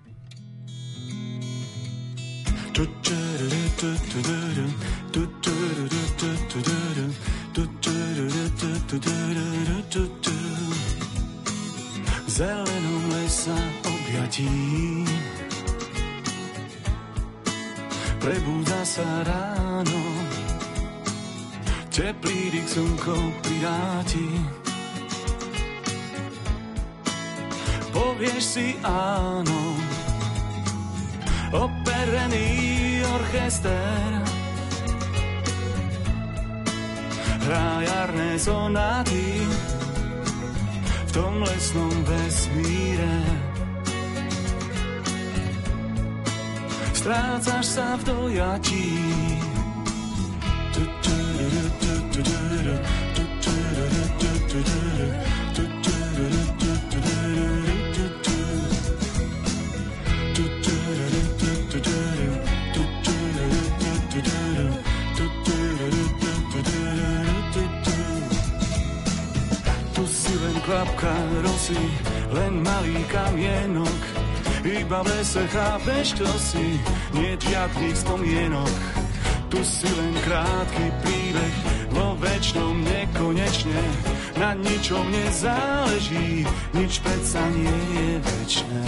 Zelenom lesa objatí. Prebúda sa ráno. Teplý dyk slnko si áno. Operený orchester hrá jarné sonáty v tom lesnom vesmíre. Strácaš sa v dojatí kvapka rosy, len malý kamienok. Iba v lese chápeš, kto si, nie žiadnych spomienok. Tu si len krátky príbeh, vo väčšnom nekonečne. Na ničom nezáleží, nič predsa nie je väčšné.